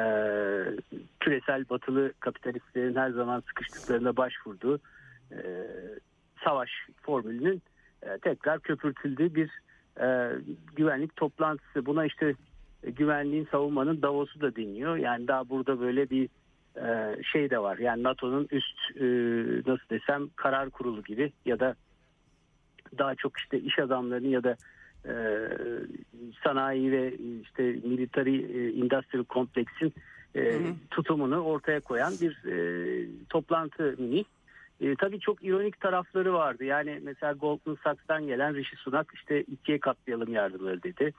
küresel batılı kapitalistlerin her zaman sıkıştıklarına başvurduğu e, savaş formülünün e, tekrar köpürtüldüğü bir e, güvenlik toplantısı. Buna işte güvenliğin savunmanın Davos'u da deniyor. Yani daha burada böyle bir e, şey de var. Yani NATO'nun üst e, nasıl desem karar kurulu gibi ya da daha çok işte iş adamlarının ya da e, sanayi ve işte military e, industrial kompleksin e, tutumunu ortaya koyan bir e, toplantı mini. E, tabii çok ironik tarafları vardı. Yani mesela Goldman Sachs'tan gelen Rishi Sunak işte ikiye katlayalım yardımları dedi.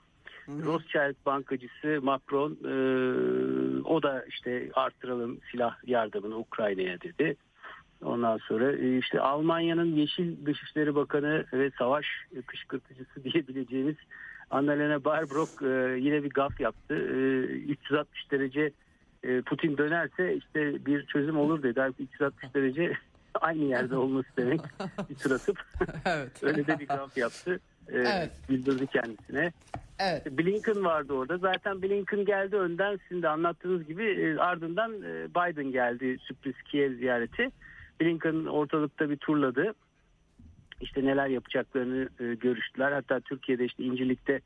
Rothschild bankacısı Macron e, o da işte artıralım silah yardımını Ukrayna'ya dedi. Ondan sonra e, işte Almanya'nın Yeşil Dışişleri Bakanı ve savaş kışkırtıcısı diyebileceğimiz Annalena Baerbock e, yine bir gaf yaptı. E, 360 derece e, Putin dönerse işte bir çözüm olur dedi. Halbuki 360 derece aynı yerde olması demek bir tur atıp Evet. öyle de bir gaf yaptı. Evet. Bildirdi kendisine. Evet. Blinken vardı orada. Zaten Blinken geldi önden sizin de anlattığınız gibi ardından Biden geldi sürpriz Kiev ziyareti. Blinken ortalıkta bir turladı. İşte neler yapacaklarını e, görüştüler. Hatta Türkiye'de işte İncirlik'te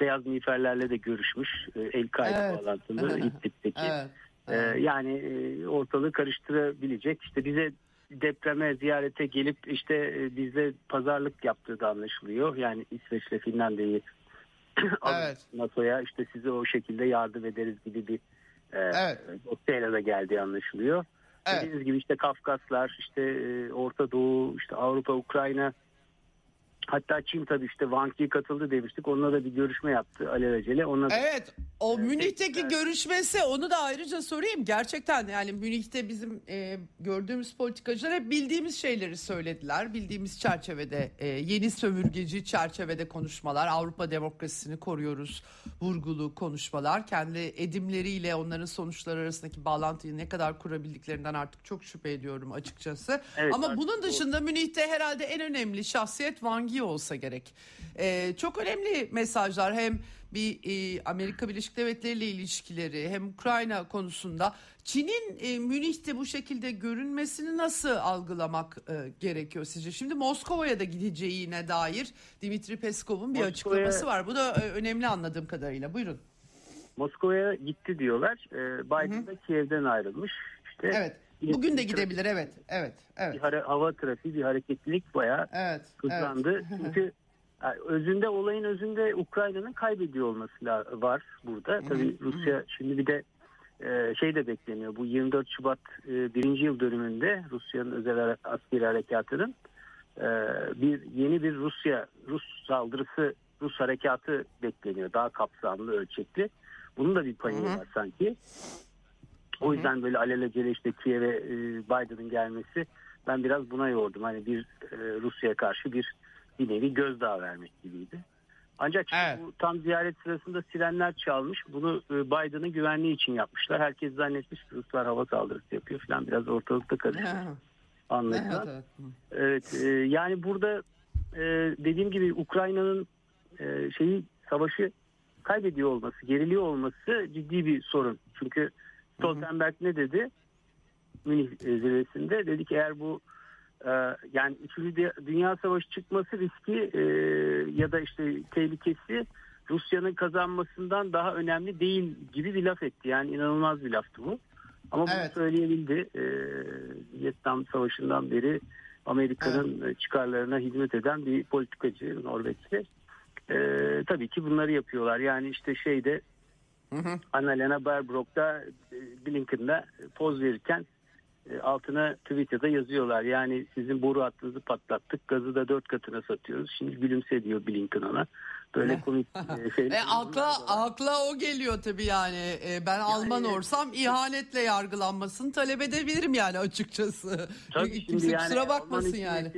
beyaz miğferlerle de görüşmüş. E, El-Kaide Evet. bağlantılı İdlib'deki. Evet. Ee, yani e, ortalığı karıştırabilecek. İşte bize depreme ziyarete gelip işte e, bizle pazarlık yaptığı da anlaşılıyor. Yani İsveç'le Finlandiya'yı Evet. NATO'ya işte size o şekilde yardım ederiz gibi bir e, Evet. noktayla da geldiği anlaşılıyor. Evet. Dediğiniz gibi işte Kafkaslar, işte e, Orta Doğu, işte Avrupa, Ukrayna hatta Çin tabii işte Wang Yi katıldı demiştik. Onunla da bir görüşme yaptı alelacele. Onunla da- Evet o Evet, Münih'teki evet. görüşmesi onu da ayrıca sorayım. Gerçekten yani Münih'te bizim e, gördüğümüz politikacılar hep bildiğimiz şeyleri söylediler. Bildiğimiz çerçevede e, yeni sömürgeci çerçevede konuşmalar. Avrupa demokrasisini koruyoruz vurgulu konuşmalar. Kendi edimleriyle onların sonuçları arasındaki bağlantıyı ne kadar kurabildiklerinden artık çok şüphe ediyorum açıkçası. Evet, Ama bunun o- dışında Münih'te herhalde en önemli şahsiyet Wang Yi olsa gerek. Ee, çok önemli mesajlar hem bir e, Amerika Birleşik Devletleri ile ilişkileri hem Ukrayna konusunda Çin'in e, Münih'te bu şekilde görünmesini nasıl algılamak e, gerekiyor sizce? Şimdi Moskova'ya da gideceğine dair Dimitri Peskov'un bir Moskova'ya- açıklaması var. Bu da e, önemli anladığım kadarıyla. Buyurun. Moskova'ya gitti diyorlar. Ee, Biden da Kiev'den ayrılmış. İşte Evet. Bugün de gidebilir. Evet. Evet. Bir Evet. hara- hava trafiği, bir hareketlilik bayağı Evet. hızlandı. Çünkü yani özünde olayın özünde Ukrayna'nın kaybediyor olması var burada. Tabii Rusya şimdi bir de e, şey de bekleniyor. Bu 24 Şubat e, birinci yıl dönümünde Rusya'nın özel askeri harekatının e, bir yeni bir Rusya Rus saldırısı Rus harekatı bekleniyor. Daha kapsamlı ölçekli. Bunun da bir payı var sanki. O yüzden böyle alelacele işte Kiev'e e, Biden'ın gelmesi ben biraz buna yordum. Hani bir e, Rusya'ya karşı bir bir nevi gözdağı vermek gibiydi. Ancak Evet. bu tam ziyaret sırasında sirenler çalmış. Bunu e, Biden'ın güvenliği için yapmışlar. Herkes zannetmiş Ruslar hava saldırısı yapıyor falan. Biraz ortalıkta karıştı evet. anlaşılan. evet. Evet, e, yani burada e, dediğim gibi Ukrayna'nın e, şeyi savaşı kaybediyor olması, geriliyor olması ciddi bir sorun. Çünkü Stoltenberg ne dedi? Münih e, zirvesinde dedi ki eğer bu e, yani 3. Dünya Savaşı çıkması riski e, ya da işte tehlikesi Rusya'nın kazanmasından daha önemli değil gibi bir laf etti. Yani inanılmaz bir laftı bu. Ama bunu Evet. söyleyebildi. Vietnam Savaşı'ndan beri Amerika'nın çıkarlarına hizmet eden bir politikacı Norveçli. E, tabii ki bunları yapıyorlar. Yani işte şeyde Hı hı. Annalena Baerbock da e, Blinken'da poz verirken e, altına Twitter'da yazıyorlar. Yani sizin boru hattınızı patlattık. Gazı da dört katına satıyoruz. Şimdi gülümse diyor Blinken ona. Böyle komik e, şeyler. E, akla akla o geliyor tabii yani. E, ben Alman olsam ihanetle yargılanmasını talep edebilirim yani açıkçası. Tabii şimdi Kimse yani kusura bakmasın yani.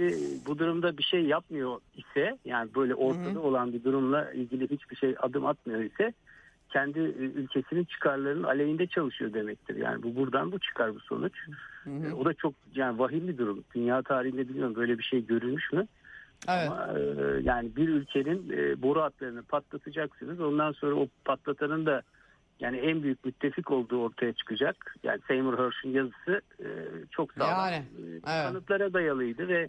Bu durumda bir şey yapmıyor ise yani böyle ortada olan bir durumla ilgili hiçbir şey adım atmıyor ise kendi e, ülkesinin çıkarlarının aleyhinde çalışıyor demektir. Yani bu buradan bu çıkar bu sonuç. E, O da çok yani vahim bir durum. Dünya tarihinde bilmiyorum böyle bir şey görülmüş mü? Evet. Ama e, yani bir ülkenin e, boru hatlarını patlatacaksınız. Ondan sonra o patlatanın da yani en büyük müttefik olduğu ortaya çıkacak. Yani Seymour Hersh'ün yazısı e, çok sağlam. Yani, e, evet. Kanıtlara dayalıydı ve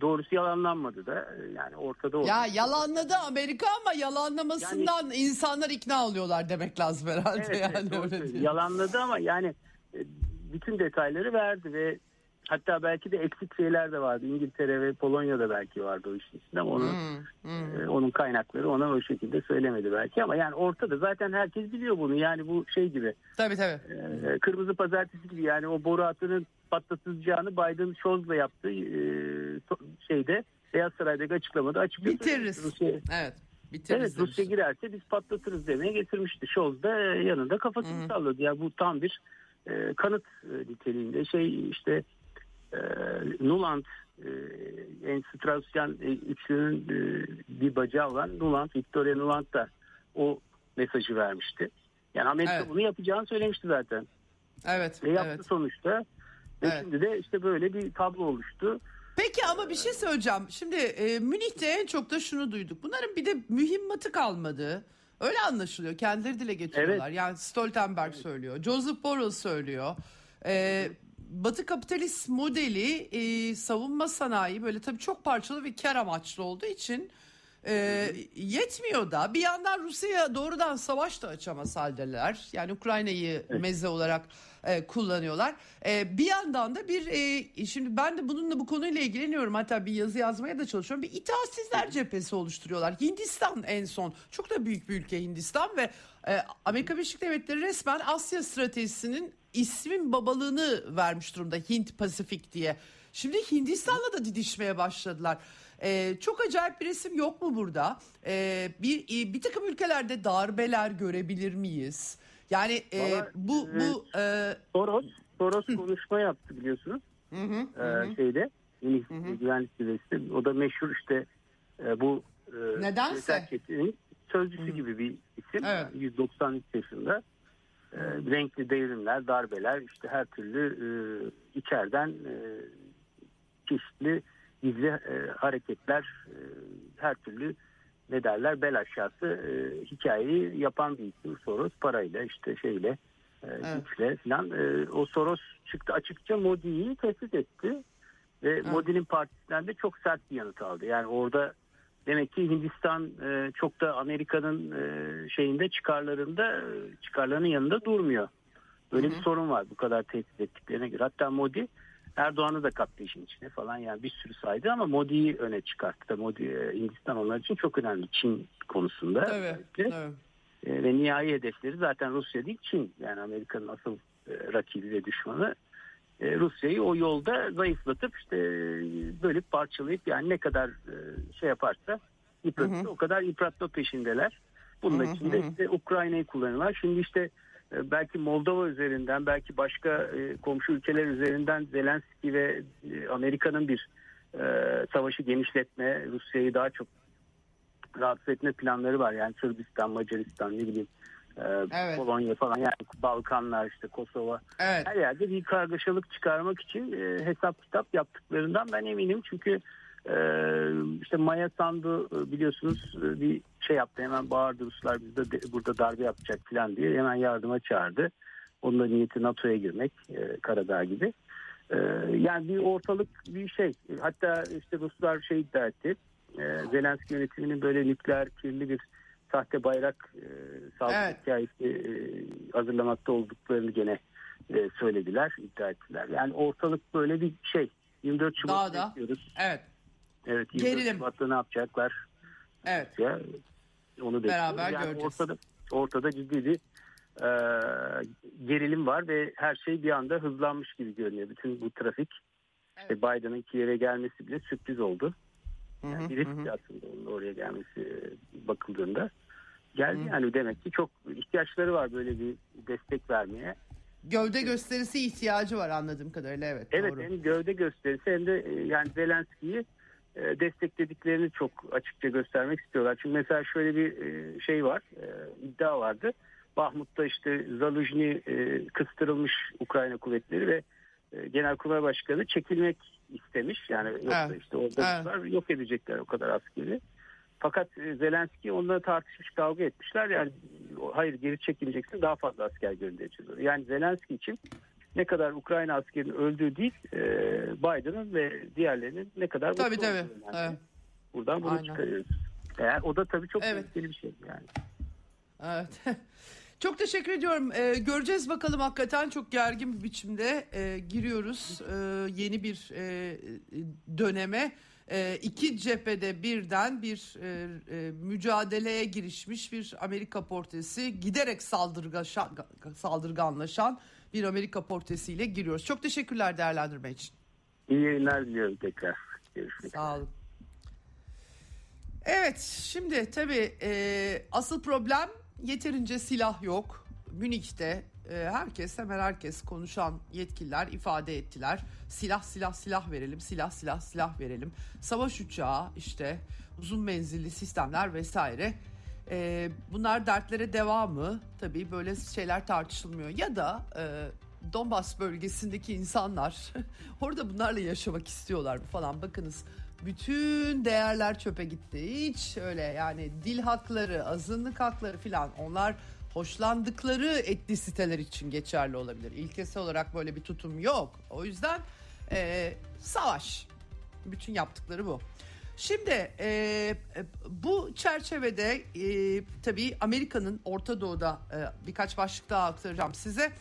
doğrusu yalanlanmadı da E, yani ortada oldu. Ya yalanladı Amerika ama yalanlamasından insanlar ikna oluyorlar demek lazım herhalde Evet, yani evet, öyle. Yalanladı ama yani e, bütün detayları verdi ve hatta belki de eksik şeyler de vardı. İngiltere ve Polonya'da belki vardı o işin içinde ama onu Hmm, hmm. Ee, onun kaynakları ona o şekilde söylemedi belki ama yani ortada zaten herkes biliyor bunu yani bu şey gibi Tabii tabii. e, kırmızı pazartesi gibi yani o boru hattının patlatılacağını Biden Scholz'la yaptığı e, şeyde Beyaz Saray'daki açıklamada açık Bitiririz. Rusya, Evet. Biteriz evet demiş. Rusya girerse biz patlatırız demeye getirmişti. Scholz da e, yanında kafasını Hı. salladı. Ya bu tam bir e, kanıt e, niteliğinde şey işte e, Nuland e, en Straussian e, üçlünün e, bir bacağı olan Nuland, Victoria Nuland da o mesajı vermişti. Yani Amerika Evet. bunu yapacağını söylemişti zaten. Evet, Ve yaptı evet. sonuçta. Ve Evet. şimdi de işte böyle bir tablo oluştu. Peki ama bir şey söyleyeceğim. Şimdi e, Münih'te en çok da şunu duyduk. Bunların bir de mühimmatı kalmadı. Öyle anlaşılıyor. Kendileri dile getiriyorlar. Yani Stoltenberg söylüyor. Joseph Borrell söylüyor. E, Batı kapitalist modeli e, savunma sanayi böyle tabii çok parçalı ve kar amaçlı olduğu için e, yetmiyor da bir yandan Rusya'ya doğrudan savaş da açamaz haldeler. Yani Ukrayna'yı meze olarak e, kullanıyorlar. E, bir yandan da bir e, şimdi ben de bununla bu konuyla ilgileniyorum. Hatta bir yazı yazmaya da çalışıyorum. Bir itaatsizler cephesi oluşturuyorlar. Hindistan en son. Çok da büyük bir ülke Hindistan ve e, Amerika Birleşik Devletleri resmen Asya stratejisinin ismin babalığını vermiş durumda Hint Pasifik diye. Şimdi Hindistan'la da didişmeye başladılar. Ee, çok acayip bir resim yok mu burada? Ee, bir e, bir takım ülkelerde darbeler görebilir miyiz? Yani e, Valla, bu bu e, Soros, Soros konuşma yaptı biliyorsunuz. hı hı, e, şeyde Münih Güvenlik Zirvesi. O da meşhur işte e, bu e, Nedense. sözcüsü gibi bir isim. Evet. 193 yaşında. E, renkli devrimler, darbeler, işte her türlü e, içeriden e, çeşitli gizli e, hareketler, e, her türlü ne derler bel aşağısı e, hikayeyi yapan bir isim Soros parayla işte şeyle e, güçle falan. E, o Soros çıktı açıkça Modi'yi tehdit etti ve Modi'nin partisinden de çok sert bir yanıt aldı. Yani orada demek ki Hindistan e, çok da Amerika'nın e, şeyinde çıkarlarında çıkarlarının yanında durmuyor. Böyle bir sorun var bu kadar tehdit ettiklerine göre. Hatta Modi Erdoğan'ı da kattı işin içine falan yani bir sürü saydı ama Modi'yi öne çıkarttı. Modi e, Hindistan onlar için çok önemli Çin konusunda. tabii, özellikle. tabii. E, ve nihai hedefleri zaten Rusya değil Çin. Yani Amerika'nın asıl e, rakibi ve düşmanı. E, Rusya'yı o yolda zayıflatıp işte e, bölüp parçalayıp yani ne kadar e, şey yaparsa yıpratırsa o kadar yıpratma peşindeler. Bunun için de işte Ukrayna'yı kullanıyorlar. Şimdi işte belki Moldova üzerinden belki başka komşu ülkeler üzerinden Zelenski ve Amerika'nın bir savaşı genişletme, Rusya'yı daha çok rahatsız etme planları var. Yani Sırbistan, Macaristan ne bileyim Evet. Polonya falan yani Balkanlar işte Kosova Evet. her yerde bir kargaşalık çıkarmak için e, hesap kitap yaptıklarından ben eminim. Çünkü e, işte Maya Sandu e, biliyorsunuz e, bir şey yaptı hemen bağırdı Ruslar biz de, de- burada darbe yapacak falan diye hemen yardıma çağırdı. Onun da niyeti NATO'ya girmek e, Karadağ gibi. E, yani bir ortalık bir şey. Hatta işte Ruslar şey iddia etti. E, Zelenski yönetiminin böyle nükleer kirli bir sahte bayrak e, saldırı Evet. hikayesi e, hazırlamakta olduklarını gene e, söylediler, iddia ettiler. Yani ortalık böyle bir şey. 24 Şubat Dağda. bekliyoruz. Evet. Evet 24 Gerilim. Şubat'ta ne yapacaklar? Evet. Ya, onu bekliyoruz. Beraber yani göreceğiz. Ortada, ortada ciddi bir e, gerilim var ve her şey bir anda hızlanmış gibi görünüyor. Bütün bu trafik işte Biden'ın iki yere gelmesi bile sürpriz oldu. Yani bir risk aslında onun oraya gelmesi e, bakıldığında. Geldi yani demek ki çok ihtiyaçları var böyle bir destek vermeye. Gövde gösterisi ihtiyacı var anladığım kadarıyla evet. Evet doğru. hem gövde gösterisi hem de e, yani Zelenski'yi e, desteklediklerini çok açıkça göstermek istiyorlar. Çünkü mesela şöyle bir e, şey var, iddia vardı. Bahmut'ta işte Zaluzhny kıstırılmış Ukrayna kuvvetleri ve Genelkurmay Başkanı çekilmek istemiş. Yani yoksa Evet. işte orada Evet. Yok edecekler o kadar askeri. Fakat e, Zelenski onunla tartışmış kavga etmişler. Yani hayır geri çekileceksin daha fazla asker göndereceğiz. Yani Zelenski için ne kadar Ukrayna askerinin öldüğü değil e, Biden'ın ve diğerlerinin ne kadar Tabii tabii. önemli. Evet. Buradan bunu Aynen. çıkarıyoruz. Eğer o da tabii çok Evet. bir şey yani. Evet. Çok teşekkür ediyorum. Ee, göreceğiz bakalım hakikaten çok gergin bir biçimde e, giriyoruz e, yeni bir e, döneme. E, iki cephede birden bir e, e, mücadeleye girişmiş bir Amerika portresi giderek saldırgaşan, saldırganlaşan bir Amerika portresiyle giriyoruz. Çok teşekkürler değerlendirme için. İyi yayınlar diliyorum tekrar. Görüşmek. Sağ olun. Evet şimdi tabii e, asıl problem yeterince silah yok. Münih'te herkes hemen herkes konuşan yetkililer ifade ettiler. Silah silah silah verelim silah silah silah verelim. Savaş uçağı işte uzun menzilli sistemler vesaire. E, bunlar dertlere devamı tabii böyle şeyler tartışılmıyor. Ya da e, Donbas bölgesindeki insanlar orada bunlarla yaşamak istiyorlar falan bakınız bütün değerler çöpe gitti. Hiç öyle yani dil hakları, azınlık hakları filan onlar hoşlandıkları etnisiteler için geçerli olabilir. İlkesel olarak böyle bir tutum yok. O yüzden e, savaş. Bütün yaptıkları bu. Şimdi e, bu çerçevede e, tabii Amerika'nın Orta Doğu'da e, birkaç başlık daha aktaracağım size.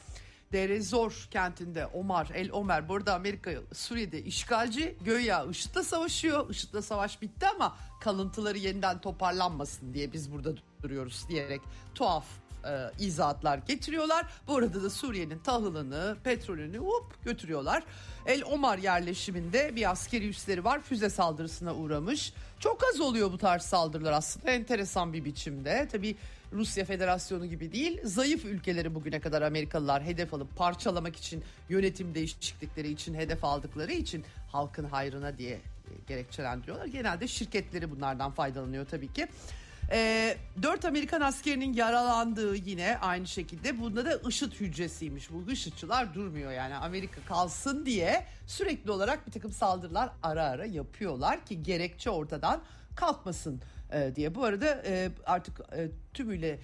Derezor kentinde Omar El Omer burada Amerika Suriye'de işgalci göya IŞİD'le savaşıyor. IŞİD'le savaş bitti ama kalıntıları yeniden toparlanmasın diye biz burada duruyoruz diyerek tuhaf e, izahatlar getiriyorlar. Bu arada da Suriye'nin tahılını, petrolünü hop götürüyorlar. El Omar yerleşiminde bir askeri üsleri var. Füze saldırısına uğramış. Çok az oluyor bu tarz saldırılar aslında. Enteresan bir biçimde. Tabii Rusya Federasyonu gibi değil. Zayıf ülkeleri bugüne kadar Amerikalılar hedef alıp parçalamak için yönetim değişiklikleri için hedef aldıkları için halkın hayrına diye gerekçelendiriyorlar. Genelde şirketleri bunlardan faydalanıyor tabii ki. E, 4 Amerikan askerinin yaralandığı yine aynı şekilde. Bunda da IŞİD hücresiymiş. Bu IŞİD'çılar durmuyor yani. Amerika kalsın diye sürekli olarak bir takım saldırılar ara ara yapıyorlar ki gerekçe ortadan kalkmasın e, diye. Bu arada e, artık e, tümüyle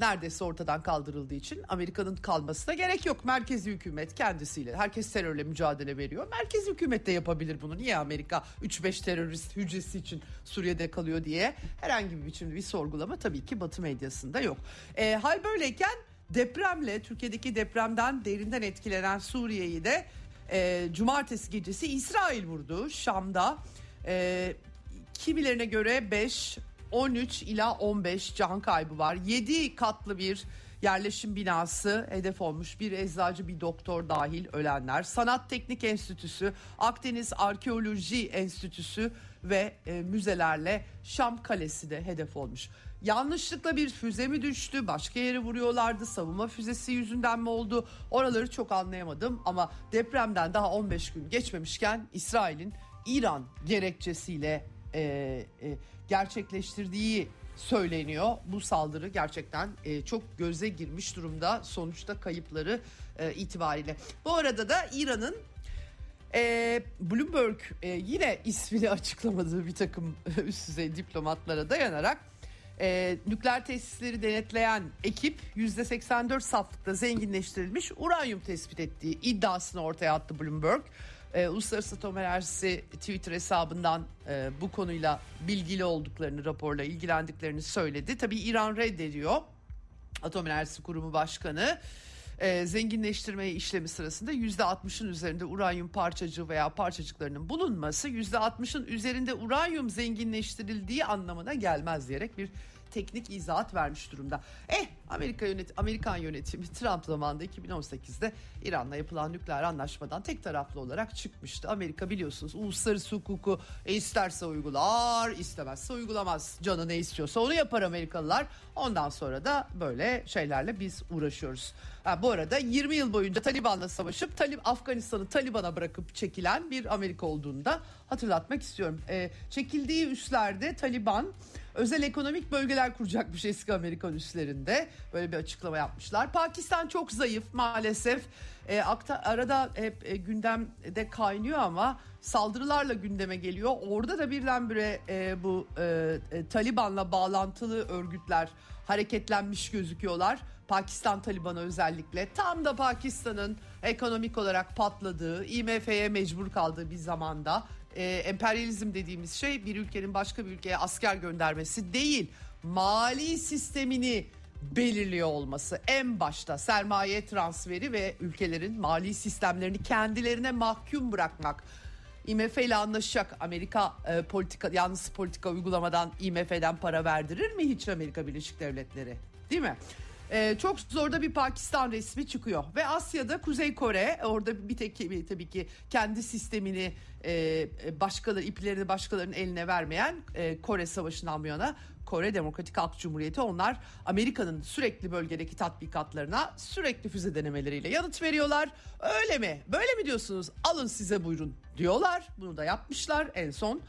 neredeyse ortadan kaldırıldığı için Amerika'nın kalmasına gerek yok. Merkezi hükümet kendisiyle herkes terörle mücadele veriyor. Merkezi hükümet de yapabilir bunu. Niye Amerika 3-5 terörist hücresi için Suriye'de kalıyor diye herhangi bir biçimde bir sorgulama tabii ki Batı medyasında yok. E, hal böyleyken depremle Türkiye'deki depremden derinden etkilenen Suriye'yi de e, cumartesi gecesi İsrail vurdu Şam'da. E, Kimilerine göre 5, 13 ila 15 can kaybı var. 7 katlı bir yerleşim binası hedef olmuş. Bir eczacı, bir doktor dahil ölenler. Sanat Teknik Enstitüsü, Akdeniz Arkeoloji Enstitüsü ve e, müzelerle Şam Kalesi de hedef olmuş. Yanlışlıkla bir füze mi düştü, başka yere vuruyorlardı, savunma füzesi yüzünden mi oldu? Oraları çok anlayamadım ama depremden daha 15 gün geçmemişken İsrail'in İran gerekçesiyle e, e, gerçekleştirdiği söyleniyor. Bu saldırı gerçekten e, çok göze girmiş durumda sonuçta kayıpları e, itibariyle. Bu arada da İran'ın e, Bloomberg e, yine ismini açıklamadığı bir takım üst düzey diplomatlara dayanarak e, nükleer tesisleri denetleyen ekip %84 saflıkta zenginleştirilmiş uranyum tespit ettiği iddiasını ortaya attı Bloomberg e, Uluslararası Atom Enerjisi Twitter hesabından e, bu konuyla bilgili olduklarını, raporla ilgilendiklerini söyledi. Tabii İran reddediyor. Atom Enerjisi Kurumu Başkanı e, zenginleştirme işlemi sırasında %60'ın üzerinde uranyum parçacığı veya parçacıklarının bulunması %60'ın üzerinde uranyum zenginleştirildiği anlamına gelmez diyerek bir teknik izahat vermiş durumda. Eh Amerika yönet Amerikan yönetimi Trump zamanında 2018'de İran'la yapılan nükleer anlaşmadan tek taraflı olarak çıkmıştı. Amerika biliyorsunuz uluslararası hukuku e, isterse uygular, istemezse uygulamaz. Canı ne istiyorsa onu yapar Amerikalılar. Ondan sonra da böyle şeylerle biz uğraşıyoruz. Ha, bu arada 20 yıl boyunca Taliban'la savaşıp Talib Afganistan'ı Taliban'a bırakıp çekilen bir Amerika olduğunu da hatırlatmak istiyorum. E, çekildiği üslerde Taliban özel ekonomik bölgeler kuracakmış eski Amerikan üslerinde. Böyle bir açıklama yapmışlar. Pakistan çok zayıf maalesef. E, akta, arada hep e, gündemde kaynıyor ama saldırılarla gündeme geliyor. Orada da birdenbire e, bu e, e, Taliban'la bağlantılı örgütler hareketlenmiş gözüküyorlar. Pakistan Taliban'a özellikle tam da Pakistan'ın ekonomik olarak patladığı, IMF'ye mecbur kaldığı bir zamanda e, emperyalizm dediğimiz şey bir ülkenin başka bir ülkeye asker göndermesi değil. Mali sistemini belirliyor olması en başta sermaye transferi ve ülkelerin mali sistemlerini kendilerine mahkum bırakmak. IMF ile anlaşacak Amerika e, politika yalnız politika uygulamadan IMF'den para verdirir mi hiç Amerika Birleşik Devletleri? Değil mi? Ee, çok zorda bir Pakistan resmi çıkıyor ve Asya'da Kuzey Kore orada bir tek tabii ki kendi sistemini e, başkaları iplerini başkalarının eline vermeyen e, Kore Savaşı'ndan bu yana Kore Demokratik Halk Cumhuriyeti onlar Amerika'nın sürekli bölgedeki tatbikatlarına sürekli füze denemeleriyle yanıt veriyorlar. Öyle mi? Böyle mi diyorsunuz? Alın size buyurun diyorlar. Bunu da yapmışlar en son.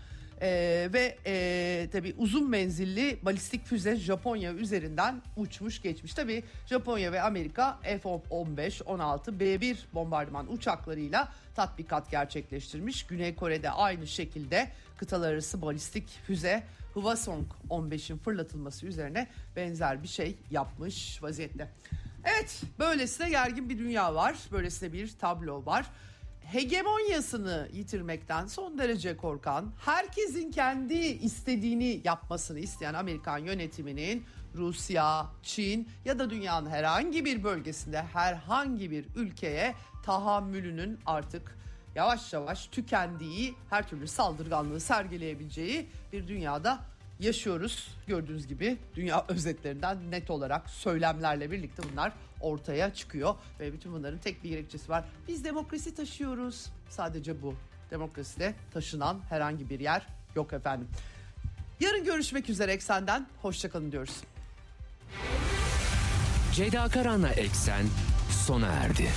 Ee, ve e, tabi uzun menzilli balistik füze Japonya üzerinden uçmuş geçmiş. Tabi Japonya ve Amerika F-15, 16, B-1 bombardıman uçaklarıyla tatbikat gerçekleştirmiş. Güney Kore'de aynı şekilde kıtalar arası balistik füze Hwasong 15'in fırlatılması üzerine benzer bir şey yapmış vaziyette. Evet böylesine gergin bir dünya var. Böylesine bir tablo var hegemonyasını yitirmekten son derece korkan, herkesin kendi istediğini yapmasını isteyen Amerikan yönetiminin Rusya, Çin ya da dünyanın herhangi bir bölgesinde herhangi bir ülkeye tahammülünün artık yavaş yavaş tükendiği, her türlü saldırganlığı sergileyebileceği bir dünyada yaşıyoruz. Gördüğünüz gibi dünya özetlerinden net olarak söylemlerle birlikte bunlar ortaya çıkıyor. Ve bütün bunların tek bir gerekçesi var. Biz demokrasi taşıyoruz. Sadece bu. Demokraside taşınan herhangi bir yer yok efendim. Yarın görüşmek üzere Eksen'den. Hoşçakalın diyoruz. Ceyda Karan'la Eksen sona erdi.